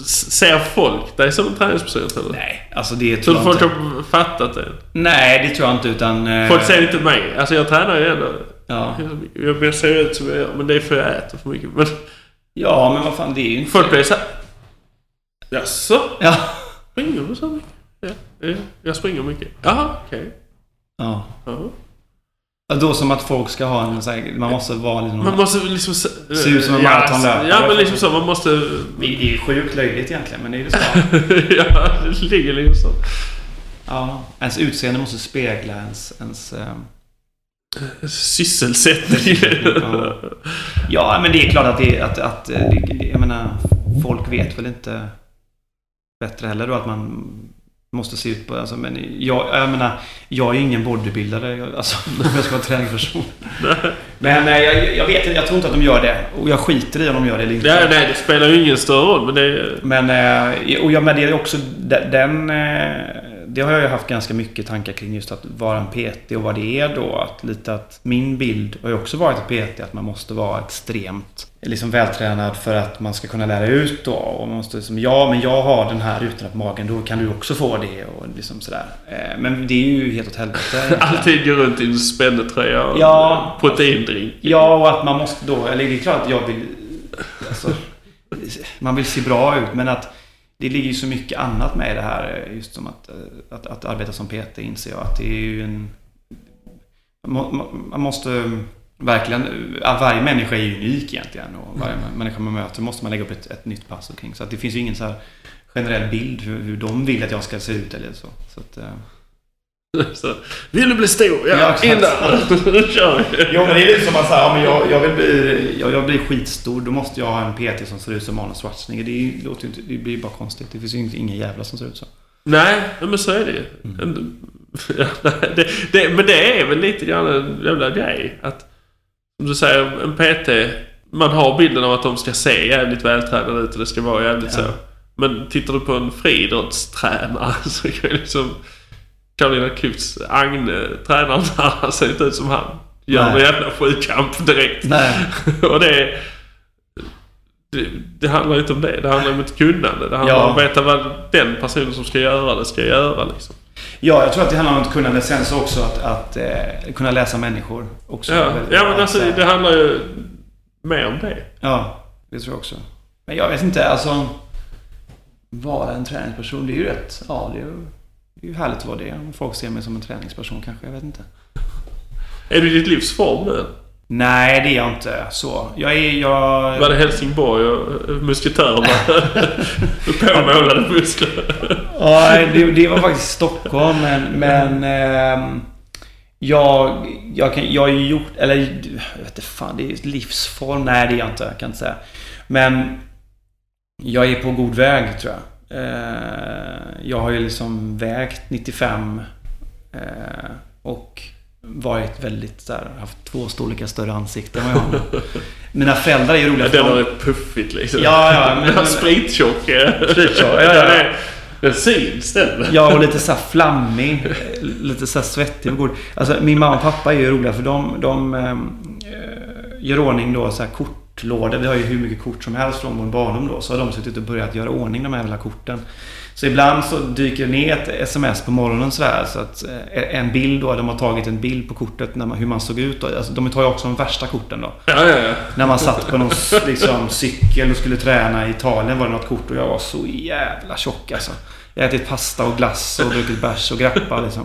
ser folk dig som en träningsperson eller? Nej, alltså det Tror tror jag folk inte. har fattat det? Nej, det tror jag inte utan... eh, Folk ser inte mig. Alltså jag tränar ju ändå. Ja. Jag, jag ser ut som jag gör, men det är för jag äter för mycket. Men ja, men vad fan, det är ju inte... folk blir såhär... Jaså? Ja. Springer du så mycket? Ja, ja, jag springer mycket. Jaha, okej. ja. Ja. Ja, Då som att folk ska ha en så här, man måste vara liksom... Man måste liksom... Se, ut som en maratonlöpare. Ja, men liksom så. Man måste... Det är ju sjukt löjligt egentligen, men det är ju så. *laughs* ja, det ligger liksom så. ja. Ens utseende måste spegla ens... ens eh, Sysselsättning. ja. *laughs* ja, men det är klart att det... Att, att, eh, det, det- jag menar, folk vet väl inte bättre heller då att man måste se ut på... Alltså, men jag, jag menar, jag är ju ingen bodybuildare. Alltså, *laughs* om jag ska vara träningsperson. *laughs* Men eh, jag, jag vet inte, jag tror inte att de gör det. Och jag skiter i om de gör det eller inte. Nej, nej, det spelar ju ingen större roll. Men det. Men, eh, och jag, men det är också de- den... Det har jag ju haft ganska mycket tankar kring just att vara en PT och vad det är då. Att lite att min bild har ju också varit ett PT att man måste vara extremt liksom vältränad för att man ska kunna lära ut då. Och man måste liksom, ja men jag har den här utan på magen, då kan du också få det och liksom sådär. Eh, Men det är ju helt åt helvete. *laughs* Alltid går runt i en spännetröja och Ja. proteindrink. Ja, och att man måste då... Eller det är klart att jag vill... Alltså, man vill se bra ut, men att det ligger ju så mycket annat med det här. Just som att, eh, att, att arbeta som PT inser jag att det är ju en... Man, må- man måste verkligen... att Varje människa är ju unik egentligen. Och varje människa man möter måste man lägga upp ett, ett nytt pass omkring. Så att det finns ju ingen så här generell bild hur, hur de vill att jag ska se ut eller så. så att, eh, *laughs* Så, vill du bli stor? Ja, Ja, in där! *laughs* Nu kör vi! Jo men det är lite som att säga, ja, men jag, jag, vill bli, jag, jag blir skitstor. Då måste jag ha en PT som ser ut som Arnold Schwarzenegger. Det, låter ju inte, det blir ju bara konstigt. Det finns ju inte- ingen jävla som ser ut så. Nej, men så är det ju. *laughs* Ja, nej, det, det, men det är väl lite grann en jävla grej. Att, som du säger, en PT. Man har bilden av att de ska se jävligt vältränade ut och det ska vara jävligt så. Men tittar du på en friidrottstränare så kan liksom Karolina Klüfts Agne, tränaren där, *laughs* han ser inte ut som han. Gör Nej. någon jävla sjukamp direkt. Nej. *laughs* och det, det, det handlar ju inte om det. Det handlar om ett kunnande. Det handlar Ja. om att veta vad den personen som ska göra det ska göra liksom. Ja, jag tror att det handlar om ett kunnande. Sen så också att, att eh, kunna läsa människor. Också Ja, ja men alltså Så- det handlar ju mer om det. Ja, det tror jag också. Men jag vet inte, alltså... Vara en träningsperson, det är ju rätt... Ja, det är ju, det är ju härligt att vara det. Om folk ser mig som en träningsperson kanske, jag vet inte. Är du i ditt livs form nu? Nej, det är jag inte så. Jag är... Jag... Var det Helsingborg och eh, musketörerna? *laughs* *laughs* Påmålade muskler. Ja, det, det var faktiskt Stockholm, men... men ehm, jag, jag, kan, jag har ju gjort... Eller jag vet inte fan, det är livsform. Nej, det är jag inte. Jag kan inte säga. Men jag är på god väg, tror jag. Eh, jag har ju liksom vägt 95 eh, och varit väldigt så här, haft två storlekar större ansikte än vad jag har. *laughs* Mina föräldrar är ju roliga. för Den de- har ett puffigt liksom. Ja, ja, *laughs* men- Den har sprittjock. Sprittjock, ja, ja. Den, syns den. Ja, och lite så här flammig. Lite så här svettig. Alltså, min mamma och pappa är ju roliga för de, de eh, gör ordning då så här kortlådor. Vi har ju hur mycket kort som helst från vår barndom då. Så har de suttit och börjat göra ordning de här jävla korten. Så ibland så dyker det ner ett sms på morgonen sådär. Så att eh, en bild då, de har tagit en bild på kortet när man, hur man såg ut. Då. Alltså, de tar ju också de värsta korten då. Ja, ja, ja. När man satt på någon liksom, cykel och skulle träna i Italien var det något kort och jag var så jävla tjock alltså. Jag har ätit pasta och glass och druckit bärs och grappa liksom.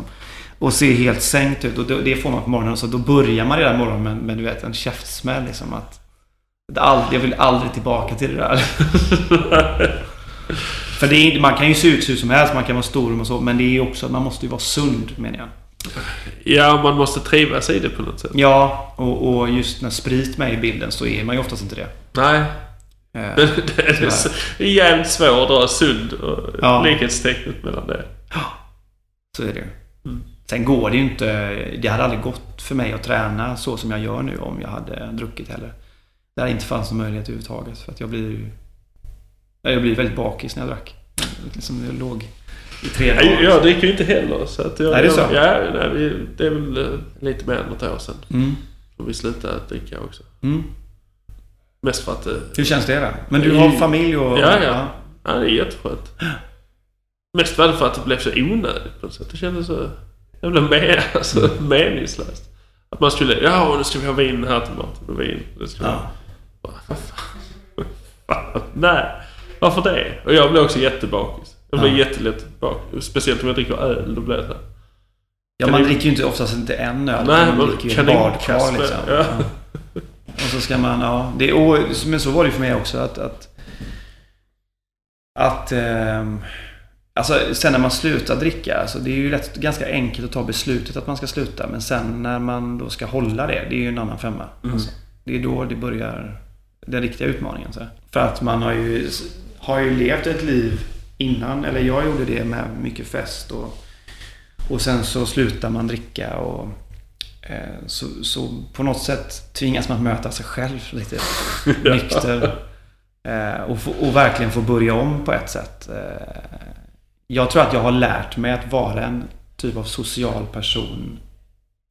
Och ser helt sänkt ut. Och det- får man på morgonen. Så då börjar man redan morgonen med, med du vet, en käftsmäll liksom. Att, jag vill aldrig tillbaka till det där. *laughs* För det är, man kan ju se ut hur som helst, man kan vara stor och så. Men det är också att man måste ju vara sund menar jag. ja, man måste trivas i det på något sätt. Ja, och, och just när sprit med i bilden så är man ju oftast inte det. Nej. *laughs* Men det är, så- det är jävligt svårt att dra sund och Ja. likhetstecknet mellan det. Så är det ju. Mm. Sen går det ju inte... Det hade aldrig gått för mig att träna så som jag gör nu om jag hade druckit heller. Det hade inte fanns någon möjlighet överhuvudtaget. För att jag blir ju... Jag blir väldigt bakis när jag drack. Liksom jag låg i tre dagar. Jag, jag dricker ju inte heller. Så att jag, Nej, det är så? Ja, nej, det är väl eh, lite mer än något år sedan. Mm. Och vi slutade dricka också. Mm. Mest för att... eh, Hur känns det då? Men du har familj och... Ja, ja. Ja, det är jätteskönt. Mest var det för att det blev så onödigt på något sätt. Det kändes så jävla med, *laughs* alltså, meningslöst. Att man skulle, ja nu ska vi ha vin här till maten och vin. Det ska vi Ja. Vad fan? Nej, varför det? Och jag blir också jättebakis. Jag blir Ja. jättelätt bakis. Speciellt om jag dricker öl. Då blir det så här. Ja, man dricker ju inte oftast inte en öl. Nej, man dricker ju kan inte badkar liksom. ja. Ja. Och så ska man, ja. Det, och, men så var det ju för mig också att... att, att ehm, alltså sen när man slutar dricka, alltså det är ju lätt, ganska enkelt att ta beslutet att man ska sluta. Men sen när man då ska hålla det, det är ju en annan femma. Alltså, det är då det börjar den riktiga utmaningen. Så. För att man har ju, har ju levt ett liv innan, eller jag gjorde det med mycket fest och och sen så slutar man dricka och eh, så, så på något sätt tvingas man möta sig själv lite *laughs* nykter. Eh, och, och verkligen få börja om på ett sätt. Eh, jag tror att jag har lärt mig att vara en typ av social person.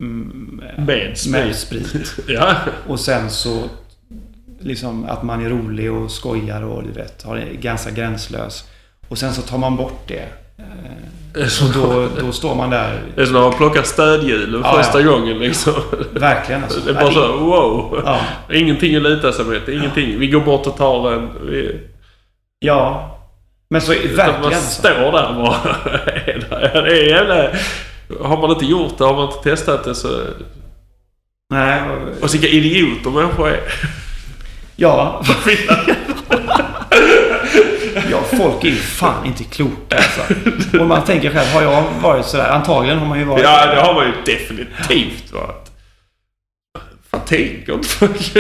mm, eh, Med sprit. Med sprit. *laughs* Ja. Och sen så liksom att man är rolig och skojar och du vet, har är ganska gränslös. Och sen så tar man bort det. Eh, och då, då står man där det är som när man plockar stödhjulen Ja, första ja. gången liksom. Verkligen alltså. Det är bara så, wow. Ja. Ingenting att luta sig mot. Ingenting. Vi går bort och tar en. Vi, Ja. Men så Att man verkligen alltså. står där bara. *laughs* det är jävla... Har man inte gjort det, har man inte testat det så... Nej. Och vilka idioter människor är. Ja. *laughs* ja, folk är ju fan inte kloka alltså. Och man tänker själv, har jag varit sådär? Antagligen har man ju varit Ja, det har man ju definitivt varit. Fan, tänker inte folk?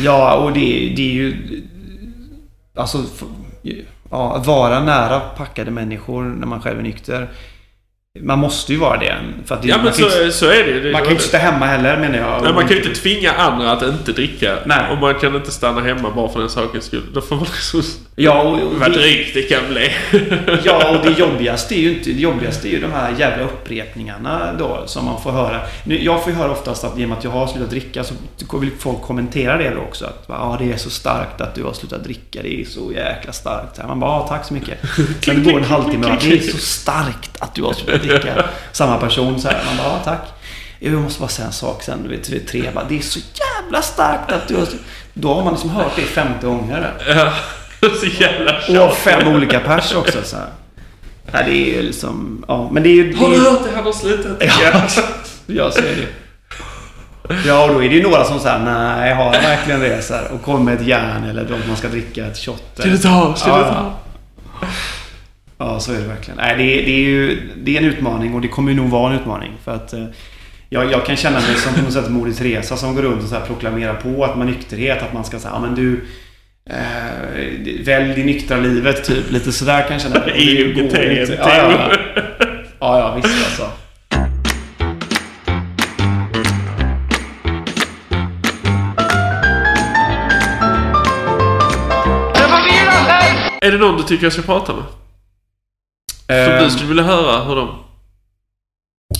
Ja, och det, det är ju... Alltså... ja, att vara nära packade människor när man själv är nykter. Man måste ju vara det. För att det, Ja men så, inte- så är det. Det- Man kan ju inte sitta hemma heller menar jag. Nej, man kan ju inte tvinga andra att inte dricka. Nej. Och man kan inte stanna hemma bara för den sakens skull. Då får man liksom... Ja, och, och *laughs* Vad drygt det kan bli. *laughs* ja, och det jobbigaste är ju inte... Det jobbigaste är ju de här jävla upprepningarna då som man får höra. Nu, jag får ju höra oftast att i och med att jag har slutat dricka så vill folk kommentera det då också. Att ja, det är så starkt att du har slutat dricka. Det är så jäkla starkt. Så Man bara, ja, tack så mycket. *laughs* Sen det går en halvtimme det är så starkt att du har slutat dricka. *laughs* Samma person så här. Man bara, ja, tack. Jag måste bara säga en sak sen. Vet, vid tre. Bara, det är så jävla starkt att du har... Då har man liksom hört det 50 gånger. *laughs* Ja. Så jävla Och tjat. fem olika pers också så här. Ja, det är ju liksom... Ja, men det är ju... Har du hört det? Han har slutat ja, dricka. *laughs* jag ser det. Ja, och då är det ju några som säger nej, har jag verkligen det? Så här, och kommer med ett järn eller då man ska dricka ett shot. Ska du ta? Ska du ta? Ja, så är det verkligen. Nej, det, är, det är ju det är en utmaning och det kommer ju nog vara en utmaning. För att eh, jag, jag kan känna mig som på något sätt Moder Teresa som går runt och så här proklamerar på att man nykterhet. Att man ska säga, ja men du... Eh, välj det nyktra livet, typ. Lite sådär kan jag känna. Och *laughs* det IUGT, går inte. Ja, ja, ja. *laughs* ja, ja visst alltså. Är det någon du tycker jag ska prata med? Som Ehm, du skulle vilja höra hur de...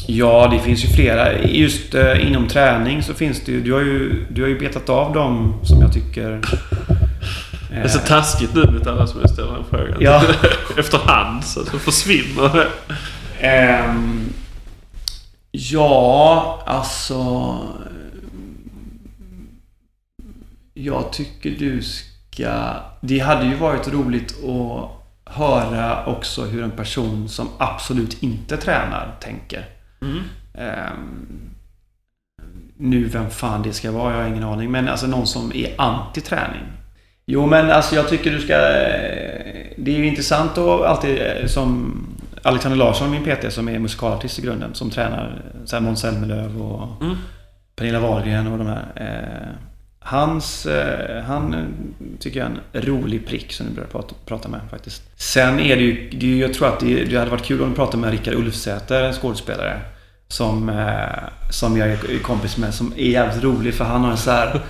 Ja, det finns ju flera. Just eh, inom träning så finns det ju... Du har ju, du har ju betat av dem som jag tycker... Det är så taskigt nu mot alla som jag ställer den frågan. Ja. *laughs* Efterhand så så försvinner det. Ehm, ja, alltså... Jag tycker du ska... Det hade ju varit roligt att höra också hur en person som absolut inte tränar tänker. Mm. Ehm, nu, vem fan det ska vara, jag har ingen aning. Men alltså någon som är anti-träning. Jo, men alltså jag tycker du ska... Det är ju intressant att alltid eh, som Alexander Larsson, min PT, som är musikalartist i grunden, som tränar här Måns Zelmerlöw och Mm. Pernilla Wahlgren och de här. Eh, hans, eh, han eh, tycker jag är en rolig prick som du börjar prata, prata med faktiskt. Sen är det ju, det är jag tror att det, det hade varit kul om du pratade med Rickard Ulfsäter, en skådespelare. Som, eh, som jag är kompis med, som är jävligt rolig för han har en så här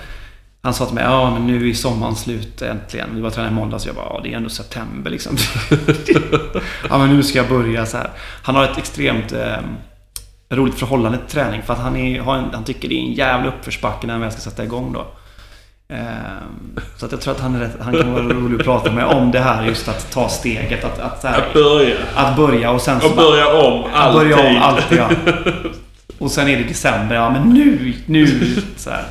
han sa till mig, ja men nu är sommaren slut äntligen. Vi var tränade i måndags och jag bara, ja det är ändå september liksom. *laughs* ja men nu ska jag börja så här. Han har ett extremt eh, roligt förhållande till träning för att han, är, har en, han tycker det är en jävla uppförsbacke när han väl ska sätta igång då. Eh, så att jag tror att han, rätt, han kan vara rolig att prata med om det här just att ta steget. Att, att, här, Att börja. att börja och sen så Och börja om att alltid. börja om alltid ja. *laughs* Och sen är det december, ja men nu, nu så här.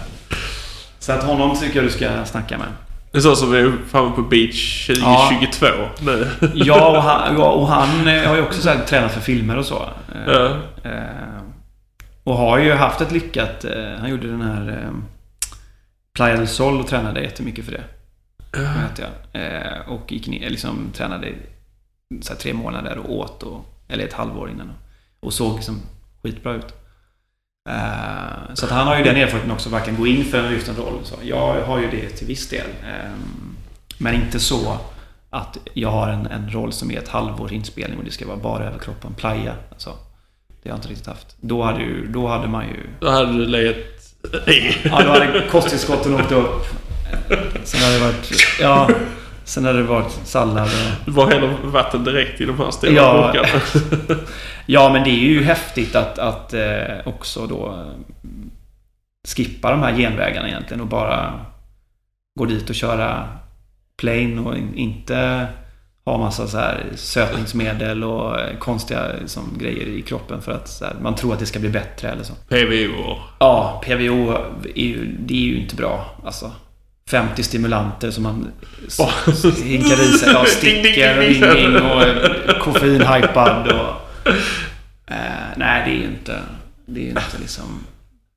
Så att honom tycker jag du ska snacka med. Det är så som vi är framme på beach 2022 nu. Ja, och han, ja, och han har ju också så här, tränat för filmer och så. Ja. eh, och har ju haft ett lyckat... eh, Han gjorde den här eh, Playa del Sol och tränade jättemycket för det. Heter jag. Eh, Och gick ner, liksom tränade så tre månader och åt. Och, eller ett halvår innan. Och såg liksom skitbra ut. Eh, Så att han har ju den erfarenheten också, verkligen gå in för just en roll. Så jag har ju det till viss del. Eh, Men inte så att jag har en, en roll som är ett halvårs inspelning och det ska vara bara överkroppen, playa. Alltså, det har jag inte riktigt haft. Då hade, ju, då hade man ju... Då hade du legat. Ja, då hade kosttillskotten åkt upp. Sen hade det varit... Ja, sen hade det varit sallad och... Du bara häller vatten direkt i de här stora Ja. burkarna. *laughs* Ja, men det är ju häftigt att, att eh, också då eh, skippa de här genvägarna egentligen och bara gå dit och köra plain och in, inte ha massa så här sötningsmedel och eh, konstiga liksom, grejer i kroppen för att här, man tror att det ska bli bättre eller så. PVO. Ja, PVO är ju, det är ju inte bra. Alltså. 50 stimulanter som man s- hinkar i sig. Ja, *laughs* sticker och ding och eh, koffeinhypad och... Eh, nej, det är ju inte... Det är inte liksom...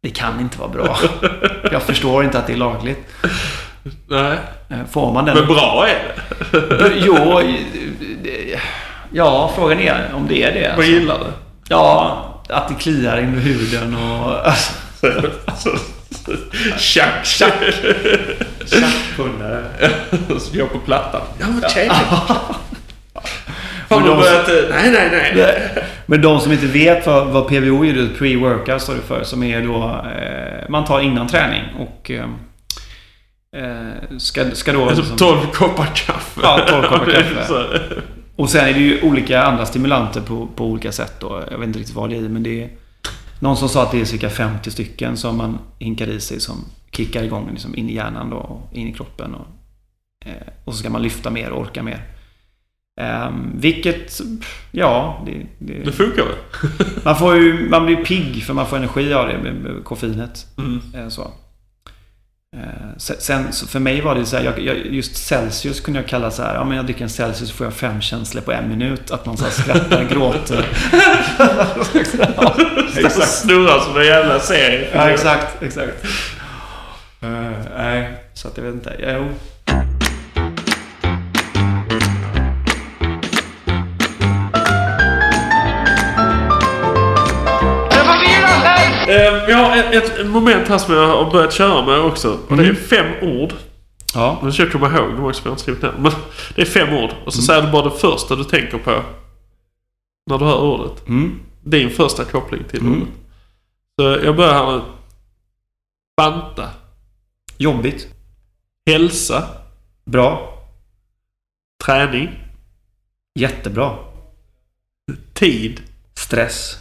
Det kan inte vara bra. Jag förstår inte att det är lagligt. Nej. Eh, Får man den... Men bra är det. Jo, det- ja, frågan är om det är det. Vad Alltså. gillar du? Ja, att det kliar in i huden och... Tjack, Tjack. Tjackpundare. Så går på plattan. Ja men. Men Fan, de- börjat... Nej, nej, nej. Men de som inte vet vad, vad PVO är, det pre-workout står det för. Som är då eh, man tar innan träning och eh, eh, ska, ska då... Alltså liksom- 12 koppar kaffe. Ja, 12 koppar *laughs* kaffe. Och sen är det ju olika andra stimulanter på, på olika sätt då. Jag vet inte riktigt vad det är men det är... Någon som sa att det är cirka 50 stycken som man hinkar i sig som kickar igång liksom in i hjärnan då och in i kroppen. Och, eh, och så ska man lyfta mer och orka mer. Ehm, vilket, ja, det, Det det, funkar väl? man, får ju, man blir pigg för man får energi av det med, med koffeinet. Mm. Eh, Så. Eh, se- Sen, så för mig var det så här, jag, jag, just Celsius kunde jag kalla så här, ja men jag dricker en Celsius så får jag fem känslor på en minut. Att man så här skrattar, *laughs* gråter. *laughs* Exakt. Snurrar som en jävla serie. Ja, exakt, exakt. Eh, nej, så att jag vet inte. Jo. Vi har ett, moment här som jag har börjat köra med också. Och det är fem ord. Ja. Nu ska jag komma ihåg dem också jag har inte skrivit ner. Men *laughs* det är fem ord. Och så säger du bara det första du tänker på. När du hör ordet. Mm. Din första koppling till Mm. ordet. Så jag börjar här nu. Banta. Jobbigt. Hälsa. Bra. Träning. Jättebra. Tid. Stress.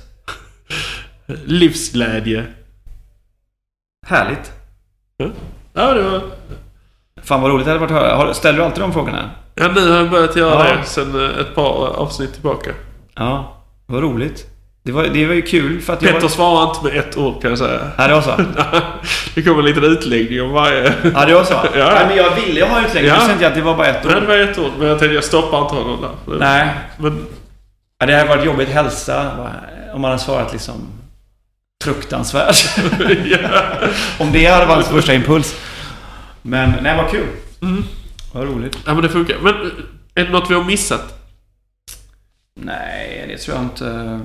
Livsglädje. Härligt. Ja, det var... Fan vad roligt det hade varit att höra. Ställer du alltid de frågorna? Ja, nu har jag börjat göra Ja. det sen eh, ett par avsnitt tillbaka. Ja. Vad roligt. Det var, det var ju kul för att. Petter svarar inte med ett ord kan jag säga. Ja, det var så. *laughs* det kommer en liten utläggning om varje... Ja, det var så. *laughs* Ja. Nej, men jag ville ha utläggning. Ja. Nu kände jag att det var bara ett Nej, det ord. var ett ord. Men jag tänkte jag stoppar inte honom där. Nej. Men Ja, det hade varit jobbigt hälsa om man hade svarat liksom fruktansvärd. ja. *laughs* om det hade varit första impuls. Men nej, vad kul. Mm. Vad roligt. ja, men det funkar. Men eh, är det något vi har missat? Nej, det tror jag inte.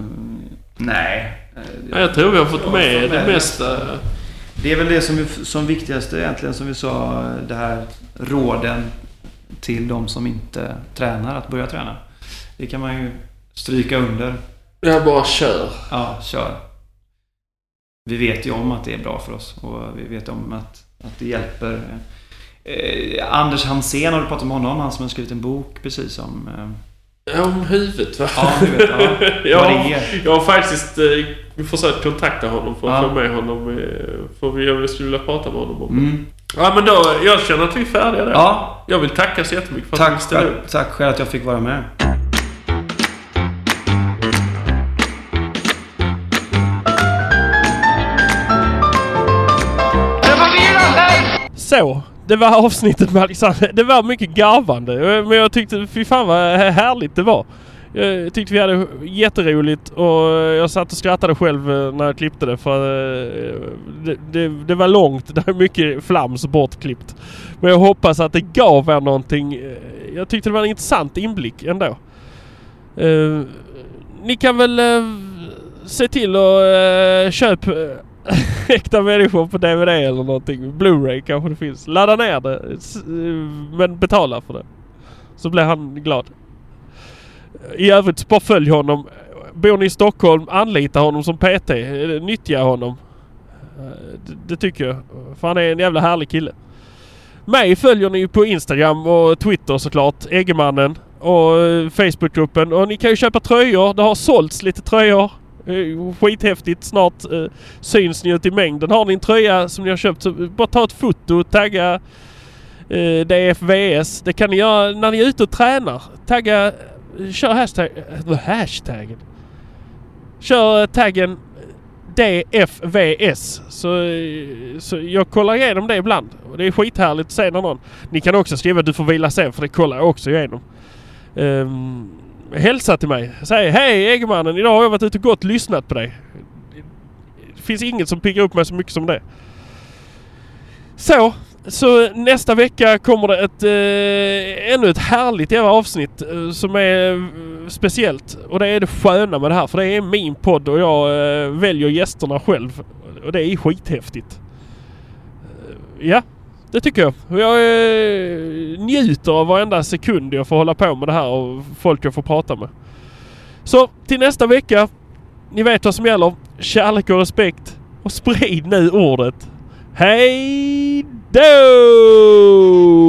Nej. Ja, jag tror vi har fått Ja, med fått det med mesta. Det är väl det som, som viktigaste egentligen som vi sa. Det här råden till de som inte tränar att börja träna. Det kan man ju stryka under. Jag bara kör. Ja, kör. Vi vet ju om att det är bra för oss och vi vet om att, att det hjälper. Eh, Anders Hansén, har du pratat med honom? Han som har skrivit en bok precis om... Eh, Ja, om huvudet va? ja, du vet. Ja, *laughs* jag, jag har faktiskt eh, försökt kontakta honom för att Ja. få med honom. Eh, för jag skulle vilja prata med honom om. Mm. Ja, men då. Jag känner att vi är färdiga där. Ja, Jag vill tacka så jättemycket för att du ställde upp. tack själv att jag fick vara med. Så. Det var avsnittet med Alexander. Det var mycket garvande. Eh, men jag tyckte, fy fan vad härligt det var. Jag tyckte vi hade jätteroligt och jag satt och skrattade själv eh, när jag klippte det för eh, det, det, det var långt. Det är mycket flams bortklippt. Men jag hoppas att det gav er någonting. Jag tyckte det var en intressant inblick ändå. Uh, ni kan väl uh, se till att uh, köpa *laughs* Äkta människor på DVD eller någonting. Blu-ray kanske det finns. Ladda ner det. Eh, men betala för det. Så blir han glad. I övrigt bara följ honom. Bor ni i Stockholm, anlita honom som PT. Eh, nyttja honom. Eh, det, det tycker jag. För han är en jävla härlig kille. Mig följer ni på Instagram och Twitter såklart. Eggemannen. Och Facebookgruppen. Och ni kan ju köpa tröjor. Det har sålts lite tröjor. Eh, skithäftigt. Snart eh, syns ni ute i mängden. Har ni en tröja som ni har köpt så eh, bara ta ett foto och tagga eh, DFVS. Det kan ni göra när ni är ute och tränar. Tagga... Eh, kör hashtag... hashtaggen. Kör taggen DFVS. Så, så jag kollar igenom det ibland. Och det är skithärligt att se när någon... Ni kan också skriva att du får vila sen för det kollar jag också igenom. Um, hälsa till mig. Säg hej Eggemannen, idag har jag varit ute och gått och lyssnat på dig. Det finns inget som piggar upp mig så mycket som det. Så, så nästa vecka kommer det ett eh, ännu ett härligt jävla avsnitt eh, som är eh, speciellt. Och det är det sköna med det här för det är min podd och jag eh, väljer gästerna själv. Och det är skithäftigt. Eh, ja, det tycker jag. Jag eh, njuter av varenda sekund jag får hålla på med det här och folk jag får prata med. Så till nästa vecka. Ni vet vad som gäller. Kärlek och respekt. Och sprid nu ordet. Hej då!